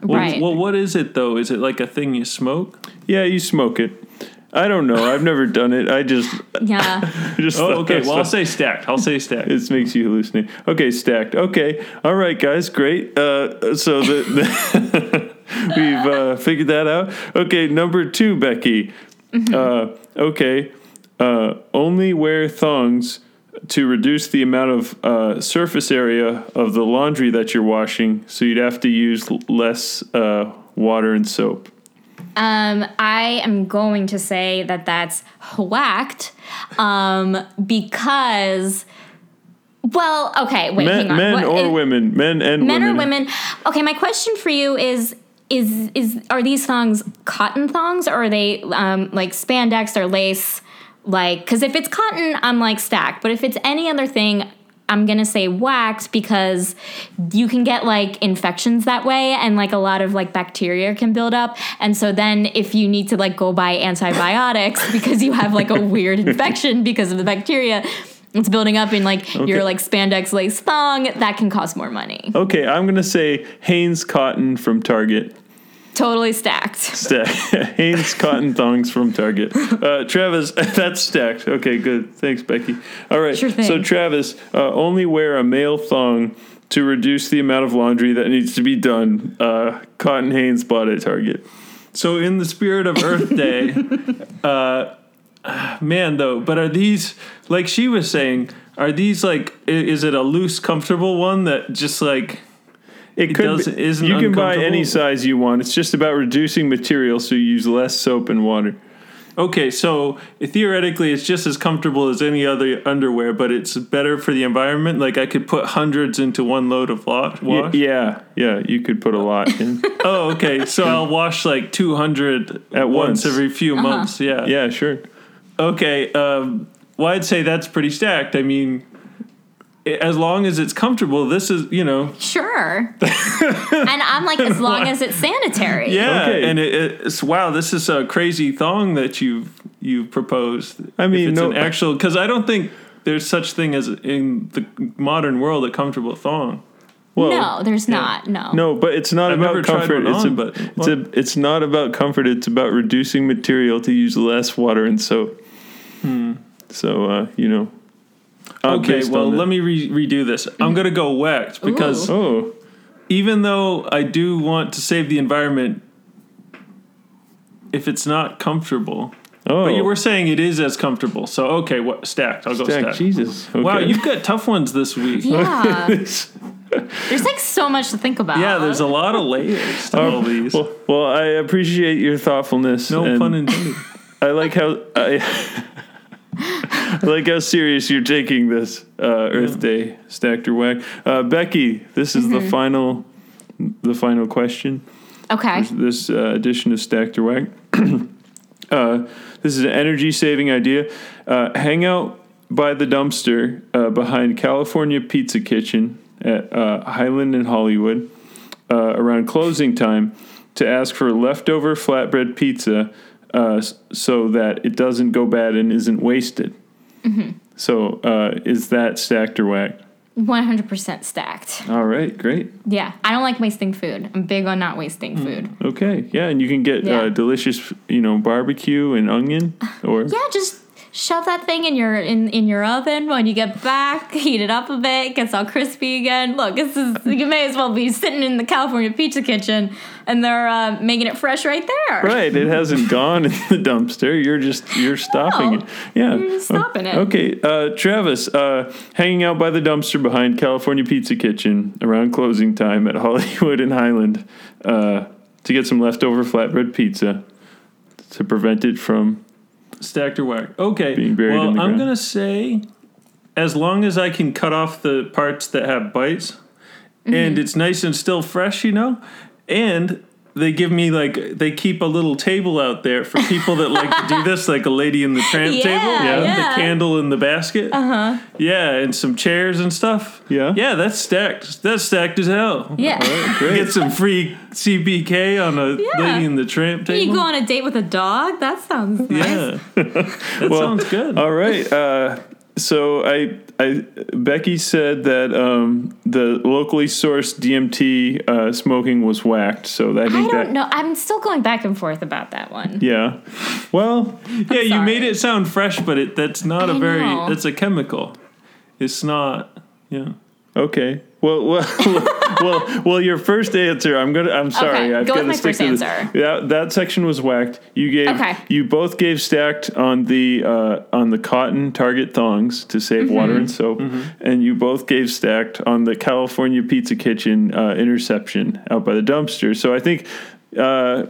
well, right. Well, what is it though? Is it like a thing you smoke? Yeah, you smoke it. I don't know. I've never done it. I just yeah. just oh, okay. Well, I'll say stacked. I'll say stacked. This makes you hallucinate. Okay, stacked. Okay, all right, guys. Great. Uh, so the, the we've uh, figured that out. Okay, number two, Becky. Mm-hmm. Uh, okay, uh, only wear thongs to reduce the amount of uh, surface area of the laundry that you're washing, so you'd have to use less uh, water and soap. Um, I am going to say that that's whacked um, because. Well, okay, wait, men, hang on. Men what, or is, women, men and men women. or women. Okay, my question for you is: is is are these thongs cotton thongs or are they um, like spandex or lace? Like because if it's cotton i'm like stacked. But if it's any other thing i'm gonna say wax because you can get like infections that way and like a lot of like bacteria can build up. And so then if you need to like go buy antibiotics because you have like a weird infection because of the bacteria it's building up in like okay. your like spandex lace thong that can cost more money. Okay i'm gonna say hanes cotton from target Totally stacked. Stacked. Hanes cotton thongs from Target. Uh, Travis, that's stacked. Okay, good. Thanks, Becky. All right. Sure thing. So, Travis, uh, only wear a male thong to reduce the amount of laundry that needs to be done. Uh, Cotton Hanes bought at Target. So, in the spirit of Earth Day, uh, man, though, but are these, like she was saying, are these like, is it a loose, comfortable one that just like, it, it could. Be, isn't you can buy any size you want. It's just about reducing material, so you use less soap and water. Okay, so theoretically, it's just as comfortable as any other underwear, but it's better for the environment. Like I could put hundreds into one load of wash. Y- yeah, yeah, you could put a lot in. oh, okay. So I'll wash like two hundred at once every few uh-huh. months. Yeah, yeah, sure. Okay. Um, well, I'd say that's pretty stacked. I mean, as long as it's comfortable, this is you know sure. and I'm like, as long as it's sanitary. Yeah, okay. and it, it's wow, this is a crazy thong that you've you've proposed. I mean, it's no, an actual because I don't think there's such thing as in the modern world a comfortable thong. Well, no, there's yeah. not. No, no, but it's not I've about comfort. It's, on, a, but, it's a, it's not about comfort. It's about reducing material to use less water and soap. Hmm. So uh, you know, uh, okay, well, let me re- redo this. I'm going to go wet because oh. even though I do want to save the environment, if it's not comfortable. Oh. But you were saying it is as comfortable. So, okay, what stacked? I'll go stacked. stacked. Jesus. Okay. Wow, you've got tough ones this week. Yeah. there's like so much to think about. Yeah, there's a lot of layers to all these. Well, well, I appreciate your thoughtfulness. No pun intended. I like how I I like how serious you're taking this uh, Earth yeah. Day stacked or whack. Uh, Becky, this is mm-hmm. the final, the final question. Okay. This, this uh, edition of stacked or whack. Uh, this is an energy saving idea. Uh, hang out by the dumpster uh, behind California Pizza Kitchen at Highland and Hollywood around closing time to ask for leftover flatbread pizza uh, so that it doesn't go bad and isn't wasted. Mm-hmm. So, uh, is that stacked or whacked? 100% stacked. All right, great. Yeah, I don't like wasting food. I'm big on not wasting mm. food. Okay, yeah, and you can get yeah. uh, delicious, you know, barbecue and onion or Yeah, just shove that thing in your in, in your oven when you get back, heat it up a bit, gets all crispy again. Look, this is you may as well be sitting in the California pizza kitchen and they're uh, making it fresh right there. Right, it hasn't gone in the dumpster. You're just you're stopping no, it. Yeah, you're stopping it. Okay, uh, Travis, uh, hanging out by the dumpster behind California Pizza Kitchen around closing time at Hollywood and Highland uh, to get some leftover flatbread pizza to prevent it from Stacked or whacked. Okay. Being buried well, in the I'm gonna say, as long as I can cut off the parts that have bites, mm-hmm. and it's nice and still fresh, you know, and they give me like they keep a little table out there for people that like to do this, like a lady in the tramp yeah, table, yeah, yeah, the candle in the basket, uh huh, yeah, and some chairs and stuff, yeah, yeah, that's stacked. That's stacked as hell. Yeah, right, great. Get some free CPK on a yeah. lady in the tramp table. You go on a date with a dog. That sounds nice. Yeah, that well, sounds good. All right. Uh, so I, I, Becky said that um, the locally sourced DMT uh, smoking was whacked. So I think I don't that, know. I'm still going back and forth about that one. Yeah. Well, yeah, you made it sound fresh, but it that's not I a very. Know. That's a chemical. It's not. Yeah. Okay. Well, well, well, well. Your first answer. I'm gonna. I'm sorry. Okay, I've go got to stick to this. Answer. That that section was whacked. You gave. Okay. You both gave stacked on the uh, on the cotton Target thongs to save mm-hmm. water and soap, mm-hmm. and you both gave stacked on the California Pizza Kitchen uh, interception out by the dumpster. So I think. Uh,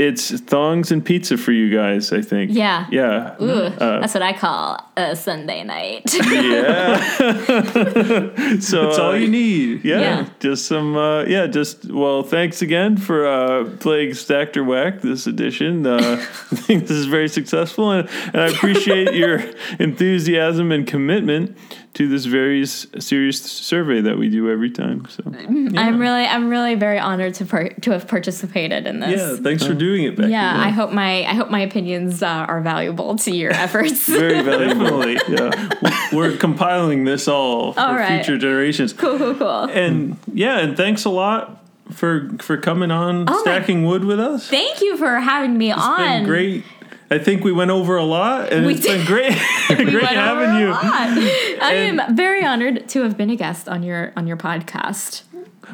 it's thongs and pizza for you guys, I think. Yeah. Yeah. Ooh, uh, that's what I call a Sunday night. yeah. so that's uh, all you need. Yeah, yeah. Just some. Uh, yeah. Just well, thanks again for uh, playing Stacked or Whack this edition. Uh, I think this is very successful, and, and I appreciate your enthusiasm and commitment to this very serious survey that we do every time. So yeah. I'm really, I'm really very honored to par- to have participated in this. Yeah, thanks for doing it, Becky. Yeah, yeah. I hope my I hope my opinions uh, are valuable to your efforts. very valuable. yeah, we're compiling this all, all for right. future generations. Cool, cool, cool. And yeah, and thanks a lot for for coming on oh stacking wood with us. Thank you for having me it's on. great. I think we went over a lot, and we it's did. been great, great having you. I am very honored to have been a guest on your on your podcast.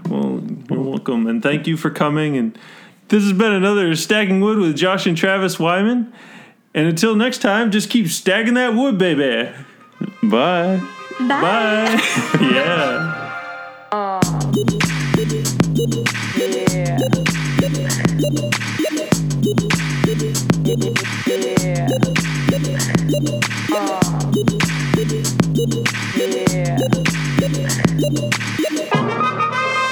Well, you're welcome, and thank you for coming. And this has been another Stacking Wood with Josh and Travis Wyman. And until next time, just keep stacking that wood, baby. Bye. Bye. Bye. yeah. Uh, yeah. Uh. Yeah.